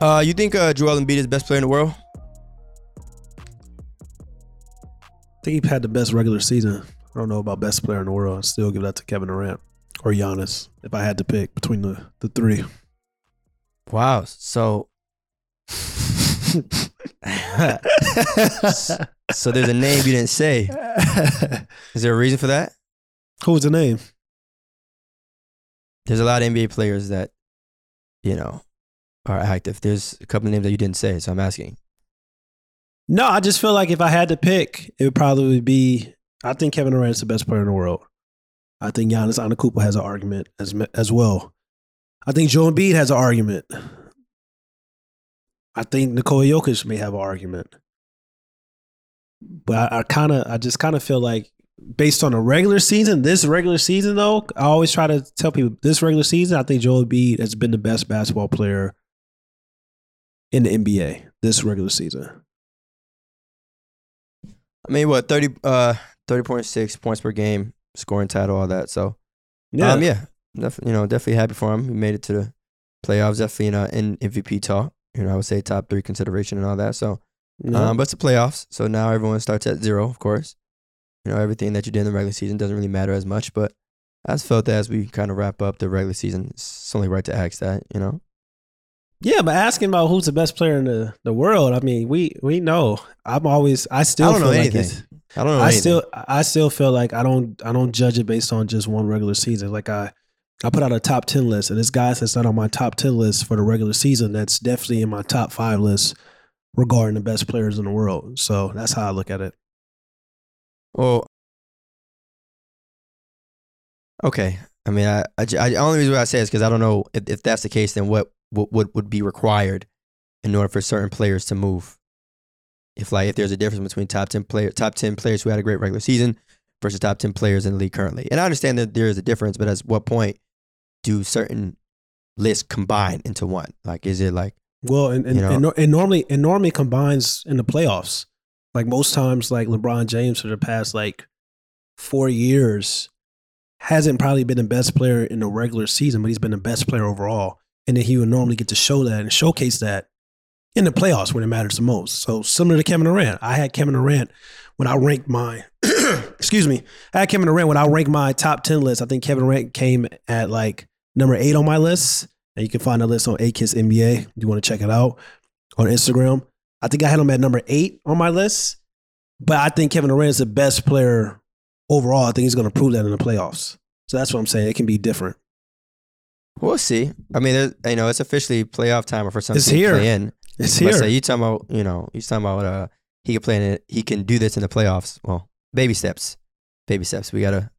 Uh, you think uh, Joel Embiid is the best player in the world? I think he had the best regular season. I don't know about best player in the world. I'd still give that to Kevin Durant or Giannis if I had to pick between the, the three. Wow. So, so there's a name you didn't say. Is there a reason for that? Who's the name? There's a lot of NBA players that, you know, are active. There's a couple of names that you didn't say, so I'm asking. No, I just feel like if I had to pick, it would probably be. I think Kevin Durant is the best player in the world. I think Giannis Antetokounmpo has an argument as as well. I think Joe Embiid has an argument. I think Nikola Jokic may have an argument. But I, I kind of, I just kind of feel like, based on the regular season, this regular season though, I always try to tell people this regular season, I think Joel Embiid has been the best basketball player in the NBA this regular season. I mean, what 30 uh 30.6 points per game, scoring title, all that. So, Yeah, um, yeah, def- you know, definitely happy for him. He made it to the playoffs. Definitely in, in MVP talk. You know, I would say top three consideration and all that. So, Yeah. um, but it's the playoffs, so now everyone starts at zero, of course. You know, everything that you did in the regular season doesn't really matter as much. But I just felt that as we kind of wrap up the regular season, it's only right to ask that. You know, Yeah, but asking about who's the best player in the, the world, I mean, we we know. I'm always I still I don't feel know like anything. it's I don't know. I anything. still I still feel like I don't I don't judge it based on just one regular season. Like I I put out a top ten list, and this guy that's not on my top ten list for the regular season. That's definitely in my top five list regarding the best players in the world. So that's how I look at it. Well, okay. I mean, I, I, I the only reason why I say is because I don't know if, if that's the case. Then what what would would be required in order for certain players to move? If like if there's a difference between top ten player top ten players who had a great regular season versus top ten players in the league currently, and I understand that there is a difference, but at what point do certain lists combine into one? Like, is it like Well, and and, You know? and, and normally it normally combines in the playoffs. Like most times, like LeBron James for the past like four years hasn't probably been the best player in the regular season, but he's been the best player overall. And then he would normally get to show that and showcase that in the playoffs when it matters the most. So similar to Kevin Durant, I had Kevin Durant when I ranked my excuse me, I had Kevin Durant when I ranked my top ten list. I think Kevin Durant came at like number eight on my list. And you can find the list on AKIS NBA. If you want to check it out on Instagram. I think I had him at number eight on my list. But I think Kevin Durant is the best player overall. I think he's going to prove that in the playoffs. So that's what I'm saying. It can be different. We'll see? I mean, you know, it's officially playoff time for some It's here. play in. It's But here. say you talking about, you know, you talking about uh he can play in it, he can do this in the playoffs. Well, baby steps. Baby steps. We gotta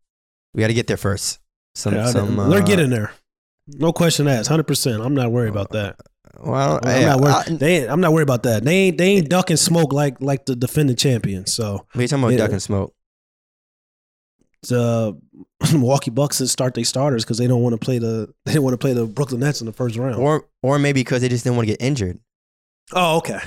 we gotta get there first. Some Yeah, some they're uh, getting there. No question asked. Hundred percent. I'm not worried about that. Well, I'm, yeah, not worried. I- they I'm not worried about that. They ain't. They ain't ducking smoke like like the defending champions. So we talking about Yeah. duck and smoke. the Milwaukee Bucks is start their starters because they don't want to play the they didn't want to play the Brooklyn Nets in the first round. Or or maybe because they just didn't want to get injured. oh, okay.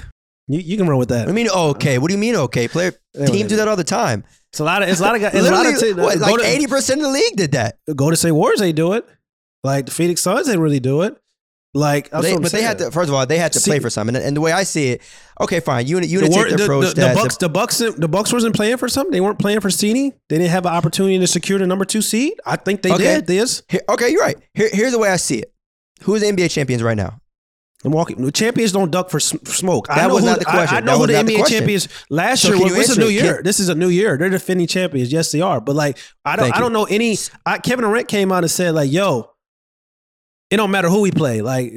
You, you can run with that. I mean, okay. What do you mean okay? Player teams do that all the time. It's a lot of it's a lot of guys. A lot of Literally, what, like eighty percent of the league did that. Go to say Warriors, they do it. Like the Phoenix Suns, they really do it. Like, They, but they had to. First of all, they had to See- play for something. And, and the way I see it, okay, fine. You you The, want to take the the, approach the, the that Bucks, the Bucks, the Bucks wasn't playing for something. They weren't playing for seeding. They didn't have an opportunity to secure the number two seed. I think they Okay. did. This Here, okay, you're right. Here, here's the way I see it. Who is the NBA champions right now? the Milwaukee the champions don't duck for smoke. I That know was who, not the I- question. I, That know who the not the NBA champions last So year. was this is a new year. Can- this is a new year. They're defending champions. Yes, they are. But like, I don't. I don't know any. I, Kevin Durant came out and said like, "Yo, it don't matter who we play. Like,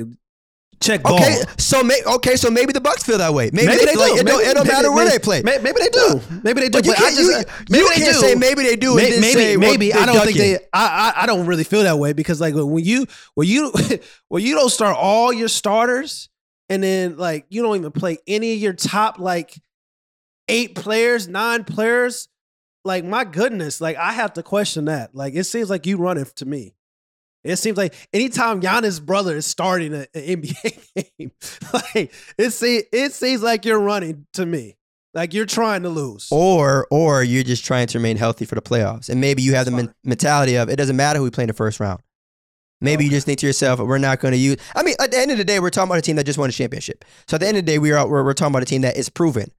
check ball." Okay, so may, okay, so maybe the Bucks feel that way. Maybe, Maybe they, they like, do. It don't, it don't maybe- matter where maybe- they play. May- Maybe they do. Maybe they do. But you can't, just- you, uh, you they can't do. say maybe they do. May- and then maybe say, well, maybe I don't think ducking. they. I, I I don't really feel that way because like when you when you when you don't start all your starters and then like you don't even play any of your top like eight players, nine players. Like my goodness, like I have to question that. Like it seems like you running to me. It seems like anytime Giannis' brother is starting an NBA game, like it seems it seems like you're running to me. Like you're trying to lose. Or or you're just trying to remain healthy for the playoffs, and maybe you have the men- mentality of it doesn't matter who we play in the first round. Maybe oh, you just think to yourself, we're not going to use. I mean, at the end of the day, we're talking about a team that just won a championship. So at the end of the day, we are we're, we're talking about a team that is proven.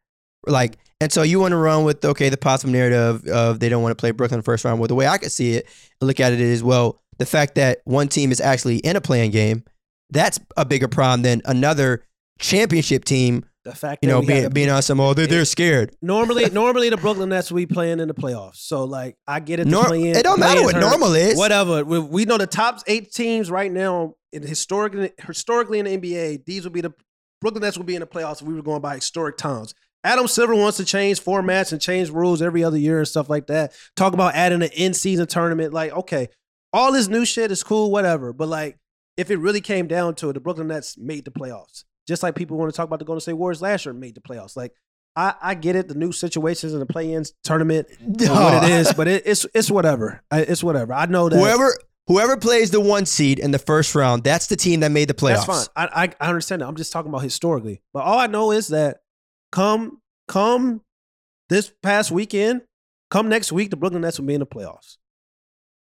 Like, and so you want to run with okay, the possible narrative of they don't want to play Brooklyn first round. Well, the way I could see it and look at it is well, the fact that one team is actually in a play-in game, that's a bigger problem than another championship team. The fact You know, being being on some oh they're, they're scared. normally normally the Brooklyn Nets we playing in the playoffs. So like I get it. the Nor- play-in- it don't matter what normal is. Whatever. We, we know the top eight teams right now in historically historically in the NBA. These would be the Brooklyn Nets would be in the playoffs if we were going by historic times. Adam Silver wants to change formats and change rules every other year and stuff like that. Talk about adding an in-season tournament. Like, okay, all this new shit is cool, whatever. But like, if it really came down to it, the Brooklyn Nets made the playoffs. Just like people want to talk about the Golden State Warriors last year made the playoffs. Like, I, I get it, the new situations in the play-in tournament, or what it is, but it, it's it's whatever. I, it's whatever. I know that Whoever whoever plays the one seed in the first round, that's the team that made the playoffs. That's fine. I, I I understand that. I'm just talking about historically. But all I know is that come come this past weekend, come next week, the Brooklyn Nets will be in the playoffs.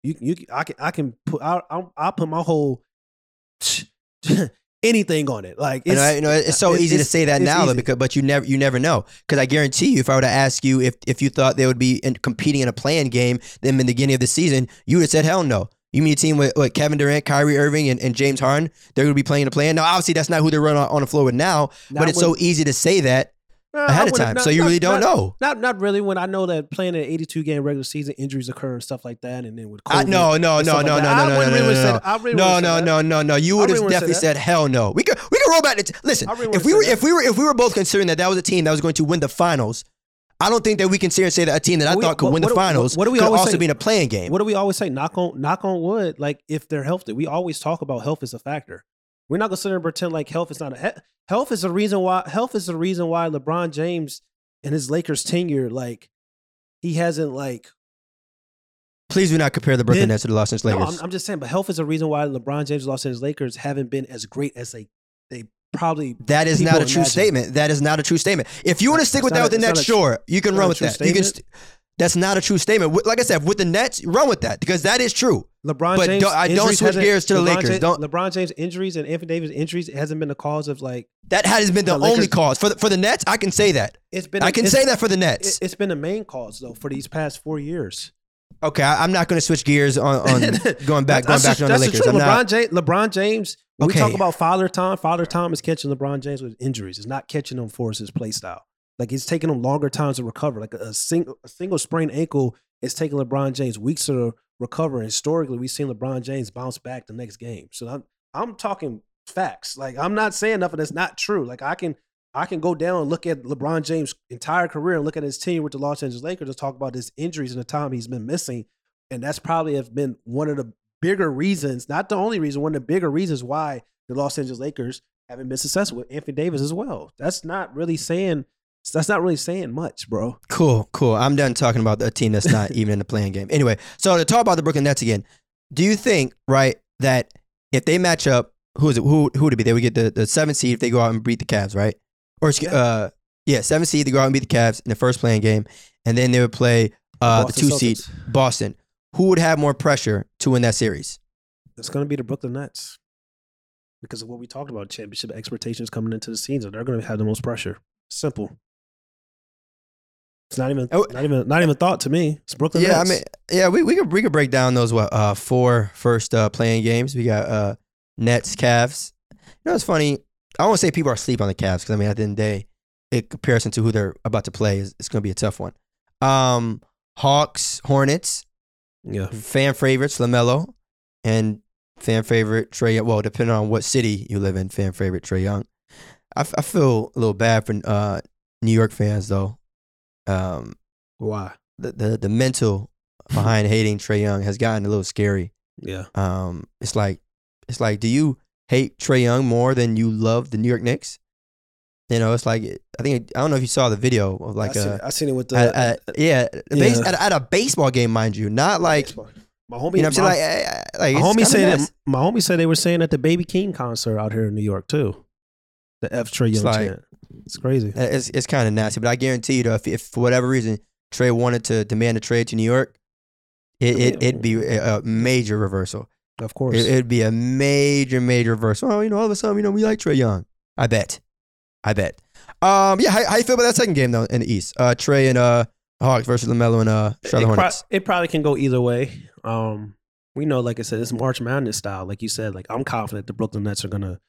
You you I can I can put I'll I'll, I'll put my whole anything on it. Like it's I, you know, it's so it's- easy to say that now, though, because but you never you never know. Because I guarantee you, if I were to ask you if if you thought they would be in, competing in a play-in game them in the beginning of the season, you would have said hell no. You mean a team with, with Kevin Durant, Kyrie Irving, and, and James Harden? They're going to be playing a plan. Now, obviously, that's not who they're running on, on the floor with now. Not but it's when- so easy to say that Ahead of time. not- so you not- really don't not- know. Not not really when I know that playing an 82 game regular season injuries occur and stuff like that, and then with I, no, no, no, no, like no, no, no, no, really no, no. really No, no, no, no, no. You would have really definitely said hell no. We could we could roll back. The t- listen, really if we were that. if we were if we were both considering that that was a team that was going to win the finals, I don't think that we can and say that a team that I We- thought could what- win the what- finals what do we could always also say? be in a play-in game. What do we always say? Knock on knock on wood. Like if they're healthy, we always talk about health as a factor. We're not gonna sit there and pretend like health is not a health is the reason why health is the reason why LeBron James and his Lakers tenure like he hasn't like Please do not compare the Brooklyn Nets to the Los Angeles no, Lakers. I'm, I'm just saying, but health is the reason why LeBron James and Los Angeles Lakers haven't been as great as they they probably that is not a true imagine. statement. That is not a true statement. If you want to stick with that with the Nets, sure, you can run with that. You can. St- that's not a true statement. Like I said, with the Nets, run with that because that is true. LeBron But James. don't- I don't switch gears to the LeBron Lakers. James, Don't- LeBron James injuries and Anthony Davis injuries hasn't been the cause of like That has been the, The only Lakers- cause for the, for the Nets. I can say that. it's been. I can say that for the Nets. It, has been the main cause though for these past four years. Okay, I, I'm not going to switch gears on, on going back going back the- on the Lakers. I'm not. LeBron James. LeBron James. When Okay. we talk about Father Time. Father Time is catching LeBron James with injuries. It's not catching him for his play style. Like it's taking him longer times to recover. Like a single a single sprained ankle is taking LeBron James weeks to recover. Historically, we've seen LeBron James bounce back the next game. So I'm I'm talking facts. Like I'm not saying nothing that's not true. Like I can I can go down and look at LeBron James' entire career and look at his team with the Los Angeles Lakers and talk about his injuries and the time he's been missing. And that's probably have been one of the bigger reasons, not the only reason, one of the bigger reasons why the Los Angeles Lakers haven't been successful with Anthony Davis as well. That's not really saying that's not really saying much, bro. Cool, cool. I'm done talking about a team that's not even in the play-in game. Anyway, so to talk about the Brooklyn Nets again, do you think right that if they match up, who is it? Who who would it be? They would get the the seventh seed if they go out and beat the Cavs, right? Or Yeah. uh, yeah, seventh seed they go out and beat the Cavs in the first play-in game, and then they would play uh, the two seed Boston. Who would have more pressure to win that series? It's going to be the Brooklyn Nets because of what we talked about championship expectations coming into the season. They're going to have the most pressure. Simple. It's not even Oh. not even not even thought to me. It's Brooklyn Yeah, Nets. I mean, yeah, we, we could we could break down those what uh four first uh play-in games. We got uh Nets, Cavs. You know, it's funny. I don't want to say people are asleep on the Cavs because I mean, at the end of the day, in comparison to who they're about to play, is it's going to be a tough one. Um, Hawks, Hornets, yeah. fan favorites, Lamelo, and fan favorite Trae. Young. Well, depending on what city you live in, fan favorite Trae Young. I, f- I feel a little bad for uh New York fans though. Um, Why? the the, the mental behind hating Trae Young has gotten a little scary. Yeah. Um, it's like it's like, do you hate Trae Young more than you love the New York Knicks? You know, it's like I think I don't know if you saw the video of like I, seen it. I seen it with the yeah, a yeah. base, at, a- at a baseball game, mind you, not like my homie. you know what I'm saying. my, Like, like my homie said nuts. it, my homie said they were saying at the Baby King concert out here in New York too. The F Trae It's Young like- chant. It's crazy. It's it's kind of nasty, but I guarantee you, though, if, if for whatever reason Trae wanted to demand a trade to New York, it, it it'd be a, a major reversal. Of course. It, it'd be a major, major reverse. Oh, you know, all of a sudden, you know, we like Trae Young. I bet. I bet. Um, yeah, how, how you feel about that second game though in the East? Uh, Trae and uh Hawks versus Lamelo and uh it, Charlotte pro- Hornets. it probably can go either way. Um, we know, like I said, it's March Madness style. Like you said, like I'm confident the Brooklyn Nets are gonna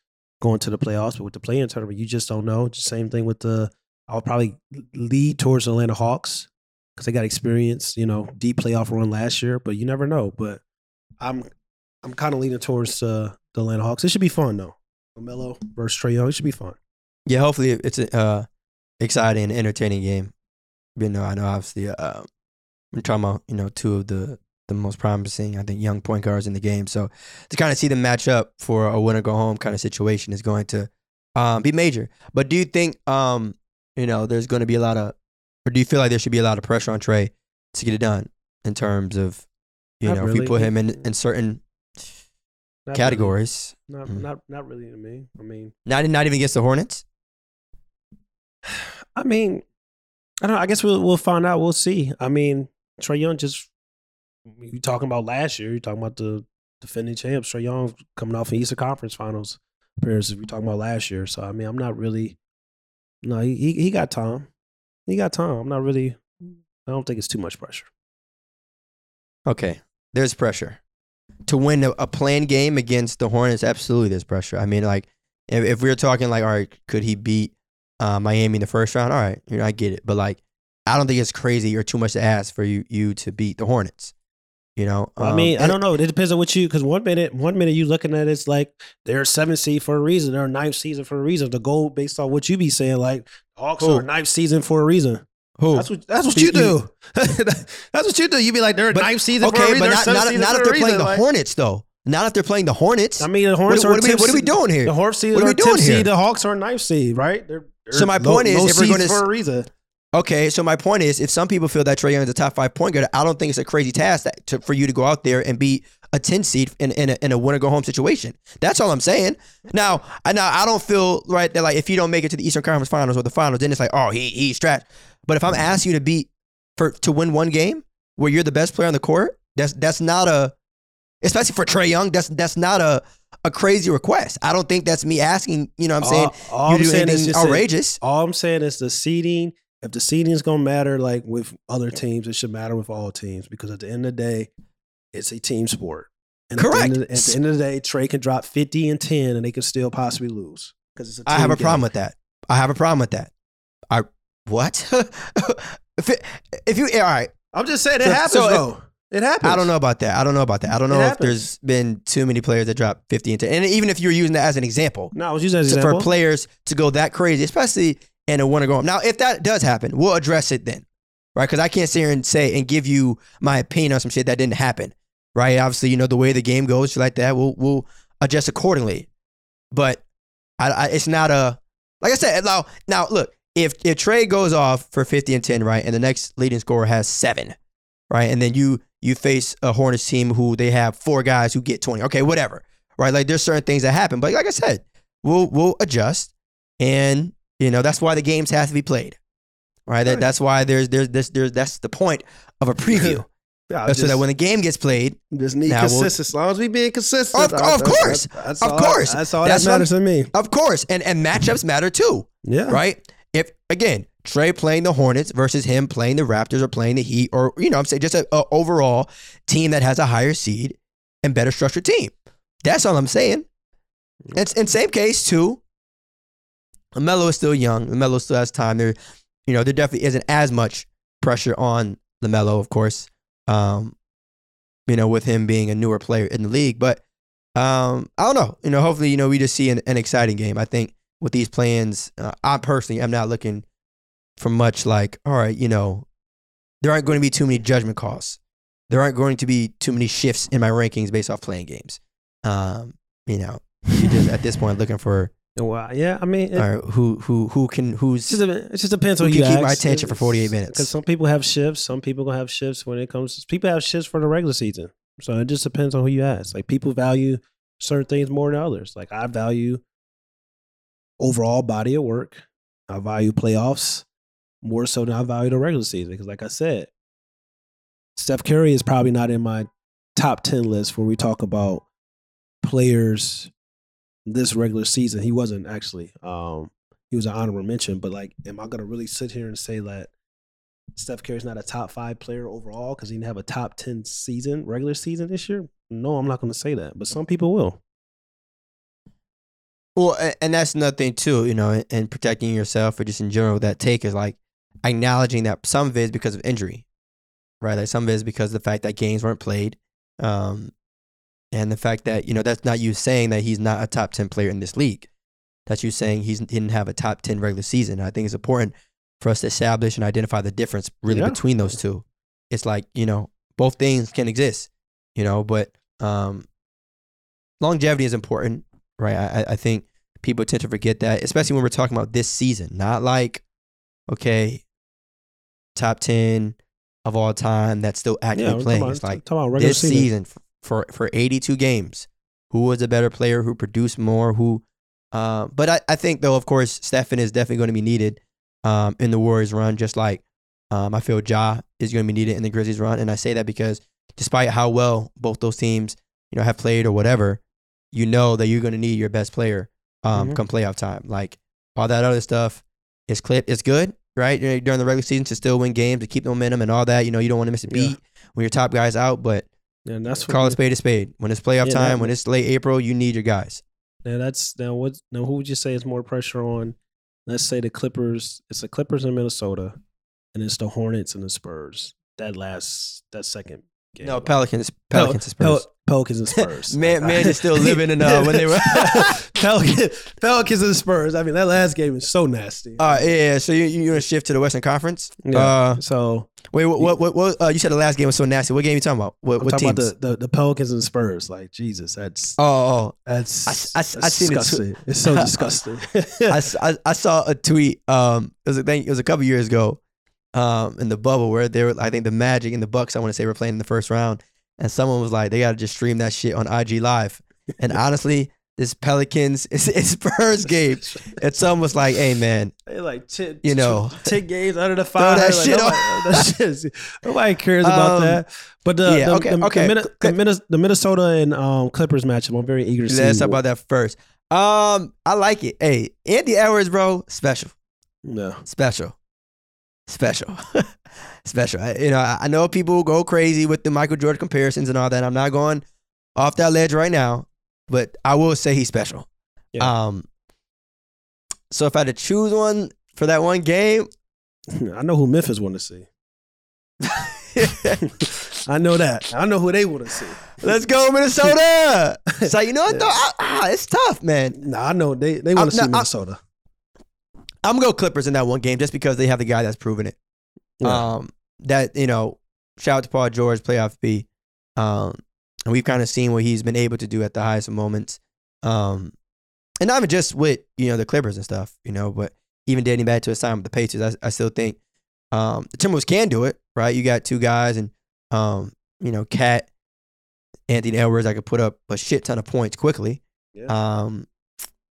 go to the playoffs, but with the play-in tournament, you just don't know. Same thing with the. I'll probably lead towards the Atlanta Hawks because they got experience, you know, deep playoff run last year, but you never know. But I'm I'm kind of leaning towards uh, the Atlanta Hawks. It should be fun though. Lamelo versus Trae Young. It should be fun. Yeah, hopefully it's a uh, exciting entertaining game. You know, I know obviously uh, we're talking about you know two of the the most promising I think young point guards in the game. So to kind of see them match up for a winner go home kind of situation is going to um, be major. But do you think um, you know there's going to be a lot of, or do you feel like there should be a lot of pressure on Trae to get it done in terms of you Not know if we put him in in certain Not categories, Really. Not, Mm. not not really to me. I mean, not not even against the Hornets. I mean, I don't. know. I guess we'll we'll find out. We'll see. I mean, Trae Young just you talking about last year. You're talking about the defending champs. Trae Young coming off an Eastern Conference Finals appearances. If we talking about last year. So I mean, I'm not really. No, he he, he got time. He got time. I'm not really. I don't think it's too much pressure. Okay, there's pressure to win a, a planned game against the Hornets. Absolutely, there's pressure. I mean, like if, if we were talking like, all right, could he beat uh, Miami in the first round? All right, you know, I get it, but like, I don't think it's crazy or too much to ask for you you to beat the Hornets. You know, I Um, mean, I don't know. It depends on what you because one minute, one minute you looking at it's like they're seventh seed for a reason. They're ninth season for a reason. The goal based on what you be saying, like Hawks Who? are ninth season for a reason. Who? That's what that's what You- you do. that's what you do. You be like they're But- ninth season for a okay, reason. but not, not, not if they're playing reason, the like- Hornets though. Not if they're playing the Hornets. I mean, the Hornets what are are we, what are we doing here? The Hornets What are are we doing here? seed. The Hawks are ninth seed, right? They're, they're So my low- point is, if we're gonna for a reason. Okay, so my point is, if some people feel that Trae Young is a top five point guard, I don't think it's a crazy task that, to, for you to go out there and be a ten seed in, in a, in a winner go home situation. That's all I'm saying. Now, I now I don't feel right that like if you don't make it to the Eastern Conference Finals or the Finals, then it's like oh he he's trash. But if I'm asking you to beat for to win one game where you're the best player on the court, that's that's not a especially for Trae Young. That's that's not a a crazy request. I don't think that's me asking. You know, what I'm saying all, all you I'm saying is anything outrageous. All I'm saying is the seeding. If the seeding is gonna matter, like with other teams, it should matter with all teams because at the end of the day, it's a team sport. And At Correct. the, end of, at the end of the day, Trae can drop fifty and ten, and they can still possibly lose because it's a I have a problem with that. I have a problem with that. I what? if it, if you all right, I'm just saying it So- happens so if- it happens. I don't know about that. I don't know about that. I don't know if there's been too many players that drop 50 and 10. And even if you're using that as an example, No, I was using that as an for players to go that crazy, especially in a winner go home. Now, if that does happen, we'll address it then, right? Because I can't sit here and say and give you my opinion on some shit that didn't happen, right? Obviously, you know the way the game goes, like that. We'll we'll adjust accordingly. But I, I it's not a like I said. Now, now look, if if Trae goes off for 50 and 10, right, and the next leading scorer has seven, right, and then you you face a Hornets team who they have four guys who get 20. Okay, whatever, right? Like there's certain things that happen, but like I said, we'll we'll adjust, and you know that's why the games have to be played, right? That, Right. that's why there's there's this there's that's the point of a preview, Yeah, so just, that when the game gets played, just need Now, we'll- As long as we being consistent, Of- course. Of all- course. that's all That's that matters to me. of course, and and matchups matter too. Yeah, right? If again, Trae playing the Hornets versus him playing the Raptors or playing the Heat, or you know, I'm saying just a, a overall team that has a higher seed and better structured team. That's all I'm saying. And in same case too. Melo is still young. Lamelo still has time. There, you know, there definitely isn't as much pressure on Lamelo, of course. Um, you know, with him being a newer player in the league, but um, I don't know. You know, hopefully, you know, we just see an, an exciting game. I think with these plans, uh, I personally am not looking for much like, all right, you know, there aren't going to be too many judgment calls. There aren't going to be too many shifts in my rankings based off play-in games. Um, you know, you just at this point looking for Well, yeah. I mean, it, right, who who who can It who's just, it just depends Who on can you. keep my attention for 48 minutes? Because some people have shifts. Some people gonna have shifts when it comes. To People have shifts for the regular season. So it just depends on who you ask. Like people value certain things more than others. Like I value overall body of work. I value playoffs more so than I value the regular season. Because like I said, Steph Curry is probably not in my top ten list when we talk about players this regular season. He wasn't actually. Um, he was an honorable mention, but like, am I gonna really sit here and say that Steph Curry's not a top five player overall because he didn't have a top ten season regular season this year? No, I'm not gonna say that, but some people will. Well, and that's nothing too, you know, and protecting yourself or just in general. That take is like acknowledging that some of it is because of injury, right? Like some of it is because of the fact that games weren't played, um, and the fact that you know that's not you saying that he's not a top ten player in this league. That's you saying he's, he didn't have a top ten regular season. I think it's important for us to establish and identify the difference really Yeah. between those two. It's like you know both things can exist, you know, but um, longevity is important, right? I, I- think people tend to forget that, especially when we're talking about this season, not like, okay, top 10 of all time that's still actively we're playing. talking It's like about this season. season for, for 82 games, who was a better player, who produced more, who, uh, but I, I think though, of course, Stephen is definitely going to be needed um, in the Warriors run, just like um, I feel Ja is going to be needed in the Grizzlies run. And I say that because despite how well both those teams, you know, have played or whatever, you know that you're going to need your best player um, Mhm. come playoff time. Like all that other stuff is clip. It's good, right? During the regular season to still win games, to keep the momentum and all that. You know, you don't want to miss a Yeah. beat when your top guys out, but And that's what call a spade a spade. When it's playoff Yeah, time, that- when it's late April, you need your guys. Now that's now what now who would you say is more pressure on? Let's say the Clippers. It's the Clippers in Minnesota, and it's the Hornets and the Spurs. That last that second game. No, Pelicans, Pelicans, and Spurs. Pel- Pelicans and Spurs. Man- man is still living in, uh, when they were- Pelicans, Pelicans and Spurs. I mean, that last game is so nasty. All right, yeah, yeah. So you you gonna shift to the Western Conference? Yeah. Uh, so wait, what? What? what, what uh, you said the last game was so nasty. What game are you talking about? What? I'm What talking teams? about the, the the Pelicans and Spurs. Like Jesus, that's oh, oh, that's I s- I s- that's I seen it too. It's so disgusting. I I saw a tweet. Um, it was a thing. It was a couple years ago. Um, in the bubble where they were, I think the Magic and the Bucks. I want to say were playing in the first round, and someone was like, they got to just stream that shit on IG Live. And honestly, this Pelicans it's, it's Spurs game. And someone was like, hey man, They like ten, You know. ten games under the fire. that like, shit nobody, that shit nobody cares about Um, that. But the yeah, the, okay, the, okay. the, Minne- the, the Minnesota and um, Clippers matchup, I'm very eager to see. let's talk about that first. Um, I like it. Hey, Ant Edwards, bro, special. No, special, special, special. I, you know, I I know people go crazy with the Michael Jordan comparisons and all that. I'm not going off that ledge right now, but I will say he's special. Yeah. Um, so if I had to choose one for that one game, I know who Memphis want to see. I know that. I know who they want to see. let's go Minnesota. So you know what though, I, ah, it's tough, man. Nah, I know they they want to see nah, I- Minnesota. I'm gonna go Clippers in that one game just because they have the guy that's proven it. Yeah. Um, that you know, shout out to Paul George, playoff B. Um, and we've kind of seen what he's been able to do at the highest of moments. Um, and not even just with you know the Clippers and stuff, you know, but even dating back to a time with the Patriots, I, I still think um, the Timberwolves can do it, right? You got two guys, and um, you know, Cat, Anthony Edwards, I could put up a shit ton of points quickly. Yeah. Um,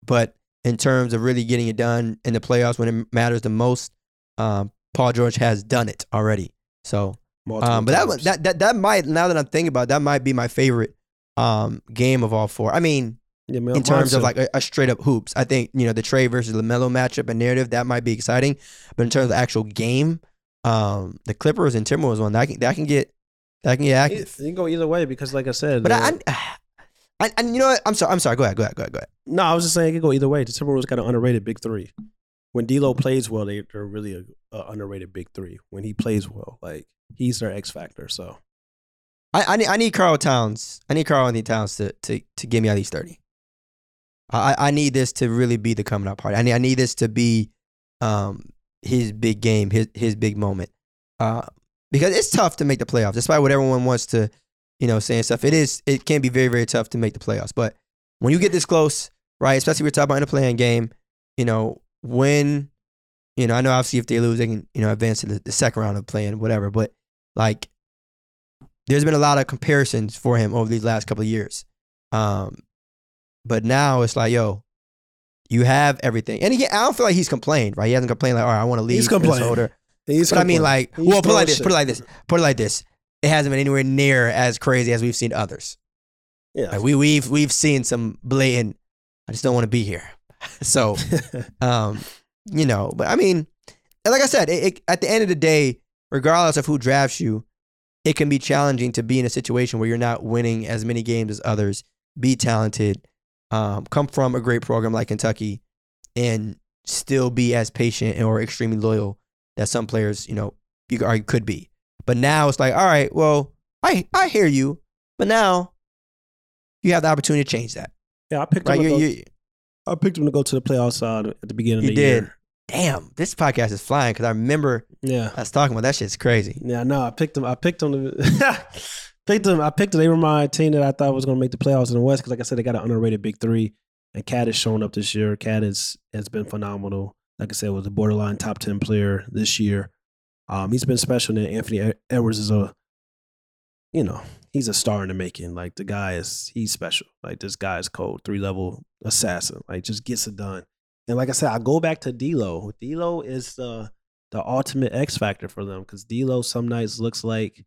but in terms of really getting it done in the playoffs when it matters the most, um, Paul George has done it already. So, um, but that, that that that might now that I'm thinking about it, that might be my favorite um game of all four. I mean, Yeah, in terms of like a, a straight up hoops, I think you know the Trae versus Lamelo matchup and narrative that might be exciting. But in terms of the actual game, um, the Clippers and Timberwolves one that can that can get that can get it, active. it can go either way because, like I said, But uh, I, I, I, and you know what? I'm sorry. I'm sorry. Go ahead. Go ahead. Go ahead. Go ahead. No, I was just saying it could go either way. The Timberwolves got an underrated big three. When D'Lo plays well, they, they're really a, a underrated big three. When he plays well, like he's their X factor. So I, I need I need Karl Towns. I need Karl-Anthony Towns to to to give me at least thirty. I I need this to really be the coming out party. I need I need this to be um his big game, his his big moment. Uh, because it's tough to make the playoffs, despite what everyone wants to, you know, saying stuff. It is it can be very very tough to make the playoffs. But when you get this close, right? Especially we're talking about in a play-in game, you know, when you know, I know obviously if they lose, they can you know advance to the, the second round of playing, whatever. But like there's been a lot of comparisons for him over these last couple of years. Um, but now it's like, yo, you have everything. And again, I don't feel like he's complained, right? He hasn't complained like, all right, I want to leave. He's complaining. He's But I mean, like, He's well, put it like this, put it like this, put it like this. It hasn't been anywhere near as crazy as we've seen others. Yeah. Like we we've we've seen some blatant. I just don't want to be here. so um, you know, but I mean, like I said, it, it, at the end of the day, regardless of who drafts you, it can be challenging to be in a situation where you're not winning as many games as others. Be talented, um, come from a great program like Kentucky, and still be as patient or extremely loyal that some players, you know, you could could be. But now it's like, all right, well, I I hear you, but now you have the opportunity to change that. yeah, I picked Right? him. Go, you, I picked him to go to the playoffs uh, at the beginning you of the did. year. Damn, this podcast is flying because I remember Yeah. us talking about that shit's crazy. Yeah, no, I picked them. I picked them. To, picked them. I picked them. They were my team that I thought was going to make the playoffs in the West because, like I said, they got an underrated big three, and Cat has shown up this year. Cat is has been phenomenal. Like I said, was a borderline top ten player this year. Um, he's been special. And Anthony Edwards is a, you know, he's a star in the making. Like the guy is, he's special. Like this guy is cold, three level assassin. Like just gets it done. And like I said, I go back to D'Lo. D'Lo is the the ultimate X factor for them because D'Lo some nights looks like,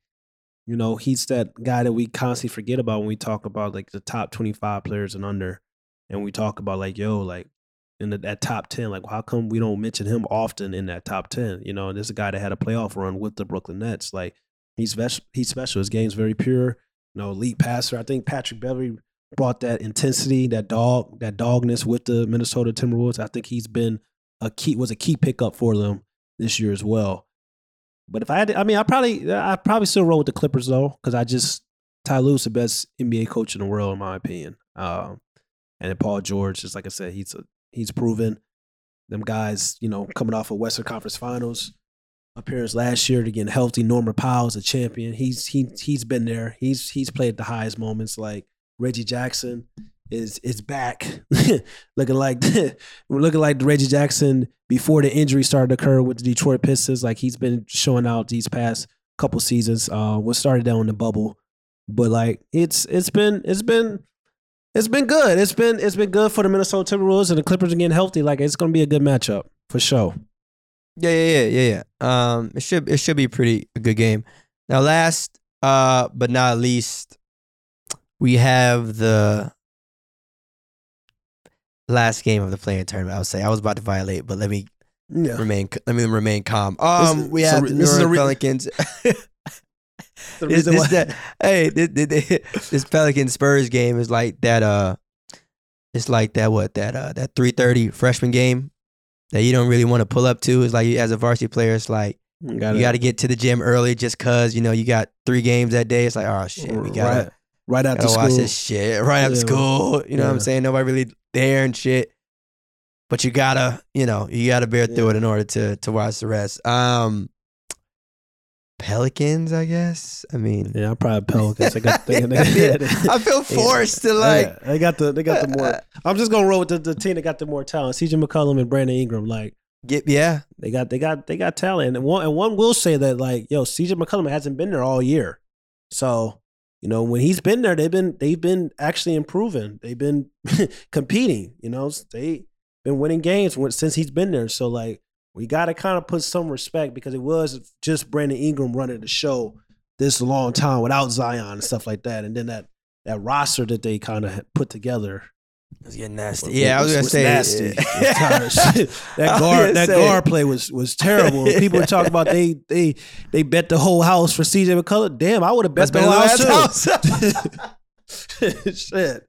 you know, he's that guy that we constantly forget about when we talk about like the top twenty five players and under, and we talk about like yo like in the, that top ten, like how come we don't mention him often in that top ten? You know, and this is a guy that had a playoff run with the Brooklyn Nets. Like he's he's special. His game's very pure. You know, elite passer. I think Patrick Beverley brought that intensity, that dog, that dogness with the Minnesota Timberwolves. I think he's been a key was a key pickup for them this year as well. But if I had, to, I mean, I probably I probably still roll with the Clippers though, because I just Ty Lue's the best NBA coach in the world in my opinion. Um, and then Paul George, just like I said, he's a, he's proven them guys, you know, coming off of Western Conference Finals appearance last year to get healthy. Norman Powell's a champion. He's he he's been there. He's he's played the highest moments. Like Reggie Jackson is is back, looking like looking like Reggie Jackson before the injury started to occur with the Detroit Pistons. Like he's been showing out these past couple seasons. Uh, what started down in the bubble, but like it's it's been it's been. It's been good. It's been it's been good for the Minnesota Timberwolves and the Clippers are getting healthy. Like it's gonna be a good matchup for sure. Yeah, yeah, yeah, yeah, yeah. Um, it should it should be pretty a good game. Now, last uh, but not least, we have the last game of the play-in tournament. I would say I was about to violate, but let me Yeah. remain let me remain calm. Um, This- we have re- the New Orleans re- Pelicans. The reason this, why- that, hey, this, this, this Pelican Spurs game is like that. Uh, it's like that. What that? Uh, that three thirty freshman game that you don't really want to pull up to. Is like as a varsity player, it's like You got to get to the gym early just cause you know you got three games that day. It's like oh shit, we gotta, right, right after gotta watch school. this shit right after Yeah. school. You know what I'm saying? Nobody really there and shit. But you gotta, you know, you gotta bear through Yeah. it in order to to watch the rest. Um, Pelicans, I guess. I mean, Yeah, I'm probably Pelicans. They got, they, they, Yeah, I feel forced to like. yeah, they got the they got the more. I'm just gonna roll with the, the team that got the more talent. CJ McCollum and Brandon Ingram. Like Get, yeah, they got they got they got talent. And one and one will say that like yo, CJ McCollum hasn't been there all year. So you know when he's been there, they've been they've been actually improving. They've been competing. You know they been winning games since he's been there. So like we got to kind of put some respect because it was just Brandon Ingram running the show this long time without Zion and stuff like that, and then that that roster that they kind of put together. it's getting nasty. was- Yeah, I was gonna was say nasty. yeah. I'm tired of shit. I that guard that say- guard play was was terrible. People were talking about they they they bet the whole house for CJ McCollum. Damn, I would have bet That's the whole house too. house. Shit.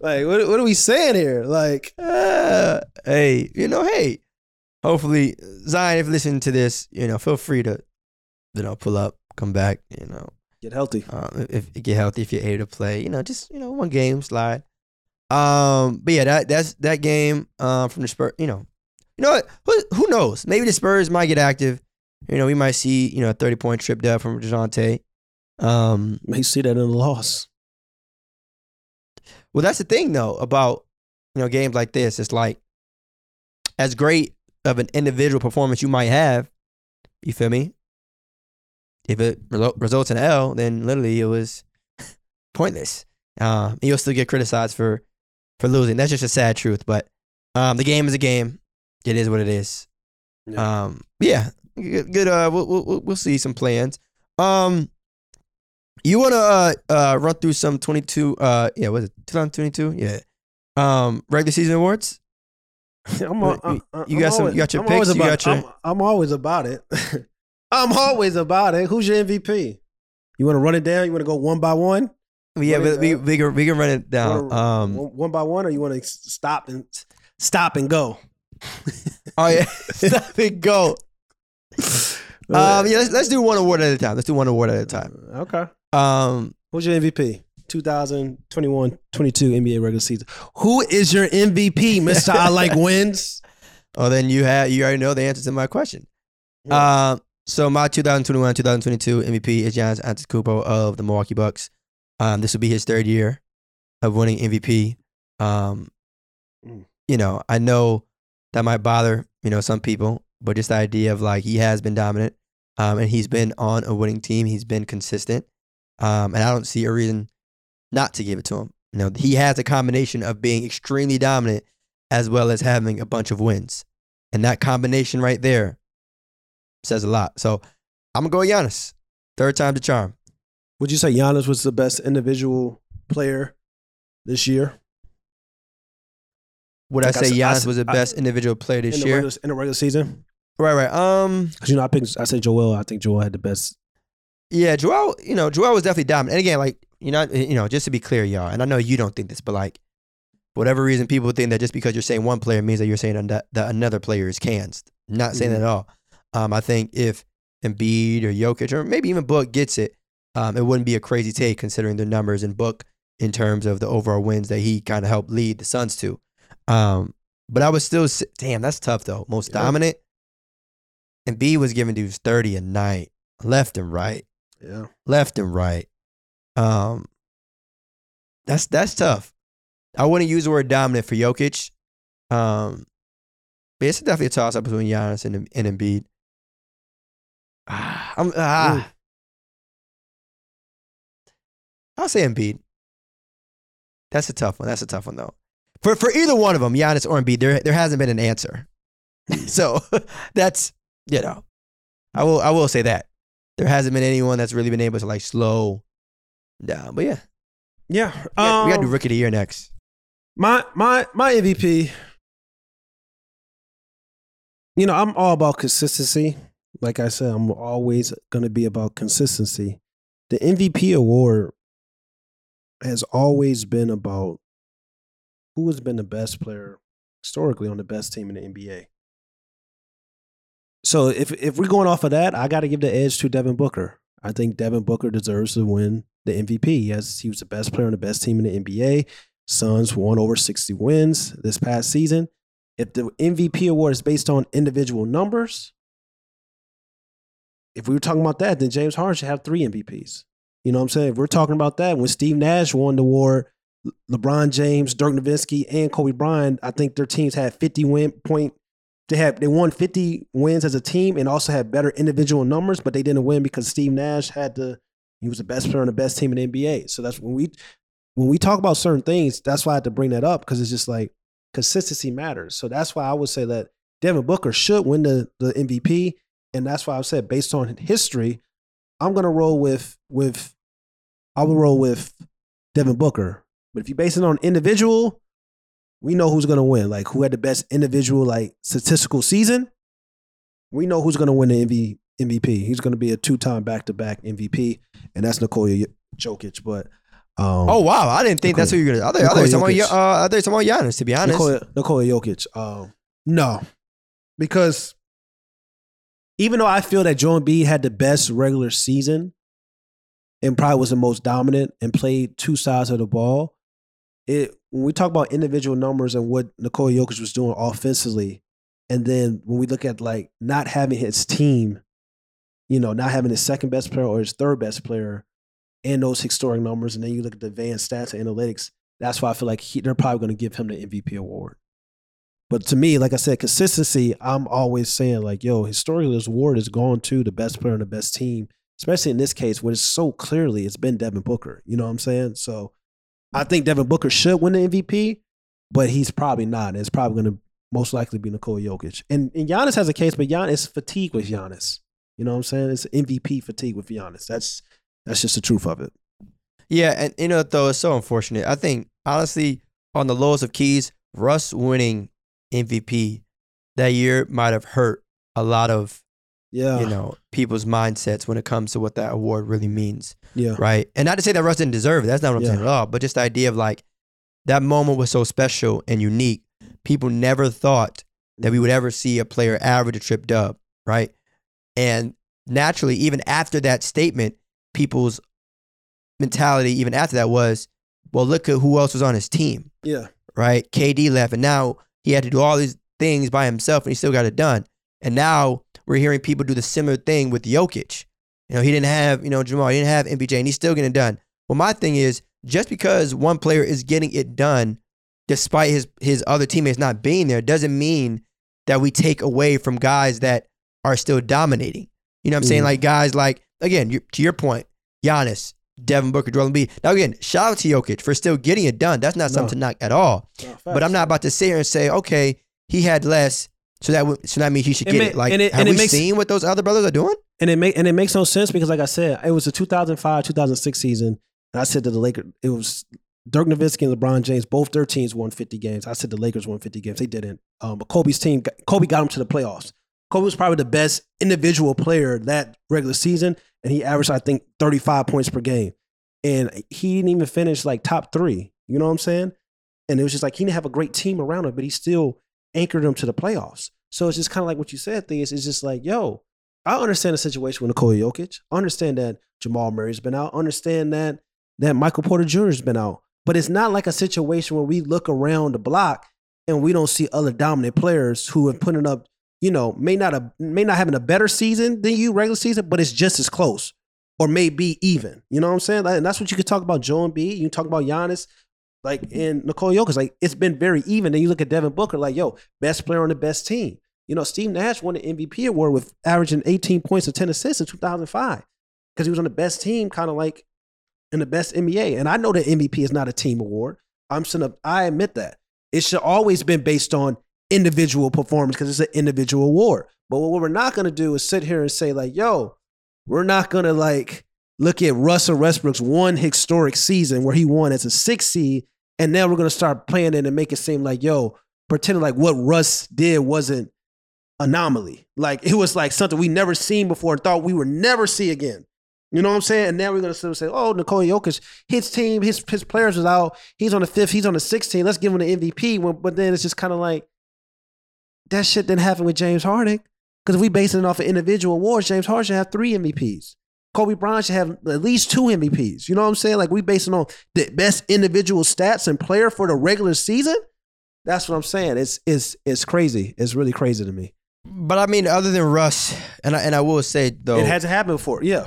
Like what what are we saying here? Like Uh, hey, you know, hey, hopefully Zion, if you listen to this, you know, feel free to, you know, pull up, come back, you know, get healthy. um, if, get healthy, if you're able to play, you know, just you know, one game slide. Um, but yeah, that that's that game. Um, from the Spurs, you know, you know what? Who, who knows? Maybe the Spurs might get active. You know, we might see you know a thirty point trip there from Dejounte. Um, May see that in the loss. Well, that's the thing though about you know games like this. It's like as great of an individual performance you might have. You feel me? If it result, results in L, then literally it was pointless. And you'll still get criticized for for losing. That's just a sad truth. But um, the game is a game. It is what it is. Yeah. Um, yeah, good. good uh, we'll, we'll we'll see some plans. Um, You want to uh, uh, run through some 22, uh, yeah, was it 2022? Yeah. Um, regular season awards? I'm, You- I'm- you got some- always- you got your I'm picks, you about- got your- I'm, I'm always about it. I'm always about it. Who's your MVP? You want to run it down? You want to go one by one? Yeah, but we, we, can, we can run it down. Wanna- Um, one, one by one, or you want to stop and stop and go? oh, yeah. Stop and go. Um, yeah, let's, let's do one award at a time. Let's do one award at a time. Okay. Um, Who's your MVP? 2021 22 NBA regular season. Who is your MVP, Mr. I like wins? oh, then you have you already know the answer to my question. Um, so my 2021 2022 MVP is Giannis Antetokounmpo of the Milwaukee Bucks. Um, this will be his third year of winning MVP. Um, Mm. you know, I know that might bother you know some people, but just the idea of like he has been dominant, um, and he's been on a winning team. He's been consistent, um, and I don't see a reason not to give it to him. You know, he has a combination of being extremely dominant as well as having a bunch of wins, and that combination right there says a lot. So I'm gonna go with Giannis. Third time's the charm. Would you say Giannis was the best individual player this year? Would Like I I say said- I Giannis said- was the I- best individual player this in year? regular, in the regular season? Right, right. Um, Because you know, I picked. I said Joel. I think Joel had the best. yeah, Joel. You know, Joel was definitely dominant. And again, like you know, you know, just to be clear, y'all, and I know you don't think this, but like, for whatever reason, people think that just because you're saying one player means that you're saying that, another player is canned. Not saying that at all. Um, I think if Embiid or Jokic or maybe even Book gets it, um, it wouldn't be a crazy take considering the numbers in Book in terms of the overall wins that he kind of helped lead the Suns to. Um, but I was still, damn, that's tough though. Most Yeah. dominant. Embiid was giving dudes 30 a night, left and right, Yeah. left and right. Um, that's that's tough. I wouldn't use the word dominant for Jokic. Um, but it's definitely a toss up between Giannis and, and Embiid. Ah, I'm, ah. I'll say Embiid. That's a tough one. That's a tough one though. For for either one of them, Giannis or Embiid, there there hasn't been an answer. so that's you know, I will I will say that there hasn't been anyone that's really been able to like slow down. But yeah, Yeah. we got, we got to do um, rookie of the year next. my my my MVP. You know, I'm all about consistency. Like I said, I'm always going to be about consistency. The MVP award has always been about who has been the best player historically on the best team in the NBA. So if if we're going off of that, I got to give the edge to Devin Booker. I think Devin Booker deserves to win the MVP. Yes, he was the best player on the best team in the NBA. Suns won over 60 wins this past season. If the MVP award is based on individual numbers, if we were talking about that, then James Harden should have three MVPs. You know what I'm saying? If we're talking about that, when Steve Nash won the award, LeBron James, Dirk Nowitzki, and Kobe Bryant, I think their teams had 50 win point. They had they won 50 wins as a team and also had better individual numbers, but they didn't win because Steve Nash had the he was the best player on the best team in the NBA. So that's when we when we talk about certain things, that's why I had to bring that up because it's just like consistency matters. So that's why I would say that Devin Booker should win the, the MVP. And that's why I said based on history, I'm gonna roll with with I will roll with Devin Booker. But if you base it on individual, we know who's gonna win. Like who had the best individual like statistical season. We know who's gonna win the MV, MVP. He's gonna be a two-time back-to-back MVP, and that's Nikola Jokic. But um, Oh wow, I didn't think that's who you're gonna. I thought, I thought you were talking about, uh, I thought you were talking about Giannis. To be honest, Nikola, Nikola Jokic. Um, no, because even though I feel that Joel Embiid had the best regular season and probably was the most dominant and played two sides of the ball, it when we talk about individual numbers and what Nikola Jokic was doing offensively, and then when we look at like not having his team, you know, not having his second best player or his third best player, and those historic numbers, and then you look at the advanced stats and analytics, that's why I feel like he, they're probably going to give him the MVP award. But to me, like I said, consistency, I'm always saying, like, yo, historically, this award is gone to the best player on the best team, especially in this case, where it's so clearly it's been Devin Booker. You know what I'm saying? So I think Devin Booker should win the MVP, but he's probably not. It's probably going to most likely be Nikola Jokic. And, and Giannis has a case, but Giannis fatigue with Giannis. You know what I'm saying? It's MVP fatigue with Giannis. That's That's just the truth of it. Yeah, and you know though it's so unfortunate. I think honestly, on the lowest of keys, Russ winning MVP that year might have hurt a lot of Yeah. you know people's mindsets when it comes to what that award really means, Yeah. right? And not to say that Russ didn't deserve it. That's not what I'm Yeah. saying at all. But just the idea of like that moment was so special and unique. People never thought that we mm-hmm. would ever see a player average a trip dub, right? And naturally, even after that statement, people's mentality, even after that, was, well, look at who else was on his team, Yeah. right? KD left, and now he had to do all these things by himself, and he still got it done. And now we're hearing people do the similar thing with Jokic. You know, he didn't have, you know, Jamal, he didn't have MPJ, and he's still getting it done. Well, my thing is, just because one player is getting it done, despite his his other teammates not being there, doesn't mean that we take away from guys that are still dominating. You know what I'm saying? Mhm. Like guys like again, to your point, Giannis, Devin Booker, Joel Embiid. Now again, shout out to Jokic for still getting it done. That's not No. something to knock at all. But I'm not about to sit here and say, okay, he had less, so that would- so that means he should It get ma- it. Like, and it- have and we makes- seen what those other brothers are doing? and it make and it makes no sense because, like I said, it was the 2005 2006 season, and I said to the Lakers, it was Dirk Nowitzki and LeBron James. Both their teams won 50 games. I said the Lakers won 50 games. They didn't. Um, but Kobe's team, Kobe got them to the playoffs. Kobe was probably the best individual player that regular season, and he averaged, I think, 35 points per game. And he didn't even finish like top three. You know what I'm saying? And it was just like he didn't have a great team around him, but he still anchored them to the playoffs. So it's just kind of like what you said, thing is it's just like, yo, I understand the situation with Nikola Jokic. I understand that Jamal Murray's been out. I understand that that Michael Porter Jr. has been out. But it's not like a situation where we look around the block and we don't see other dominant players who have putting up, you know, may not a, may not having a better season than you regular season, but it's just as close or maybe even. You know what I'm saying? And that's what you could talk about Joel Embiid. You can talk about Giannis, like in Nikola Jokic. Like it's been very even. Then you look at Devin Booker, like yo, best player on the best team. You know, Steve Nash won the MVP award with averaging 18 points and 10 assists in 2005 because he was on the best team, kind of like in the best NBA. And I know that MVP is not a team award. I'm saying I admit that it should always been based on individual performance because it's an individual award. But what we're not going to do is sit here and say like, yo, we're not going to like look at Russell Westbrook's one historic season where he won as a six seed, and now we're going to start playing it and make it seem like, yo, pretending like what Russ did wasn't anomaly. Like it was like something we never seen before and thought we would never see again. You know what I'm saying? And now we're gonna sit and say, "Oh, Nikola Jokic, his team, his his players was out. He's on the fifth. He's on the 16th. Let's give him the MVP." But then it's just kind of like that shit didn't happen with James Harden. Because if we basing it off of individual awards, James Harden should have three MVPs. Kobe Bryant should have at least two MVPs. You know what I'm saying? Like we basing on the best individual stats and player for the regular season. That's what I'm saying. It's it's it's crazy. It's really crazy to me. But I mean, other than Russ, and I, and I will say though, It hasn't happened before. Yeah.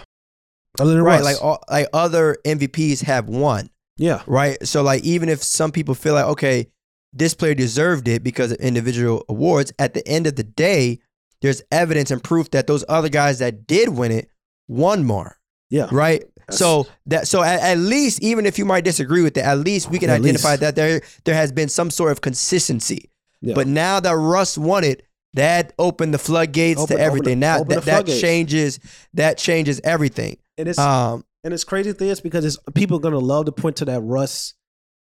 Other than right, Russ. like all, like other MVPs have won. yeah. right? So like even if some people feel like okay, this player deserved it because of individual awards, at the end of the day, there's evidence and proof that those other guys that did win it won more, Yeah. right? That's- so that so at, at least even if you might disagree with it, at least we can identify least. that there there has been some sort of consistency. Yeah. But now that Russ won it, that opened the floodgates Open- to everything. now open that, that changes that changes everything. And it's Um, and it's crazy thing is because it's people are gonna love to point to that Russ,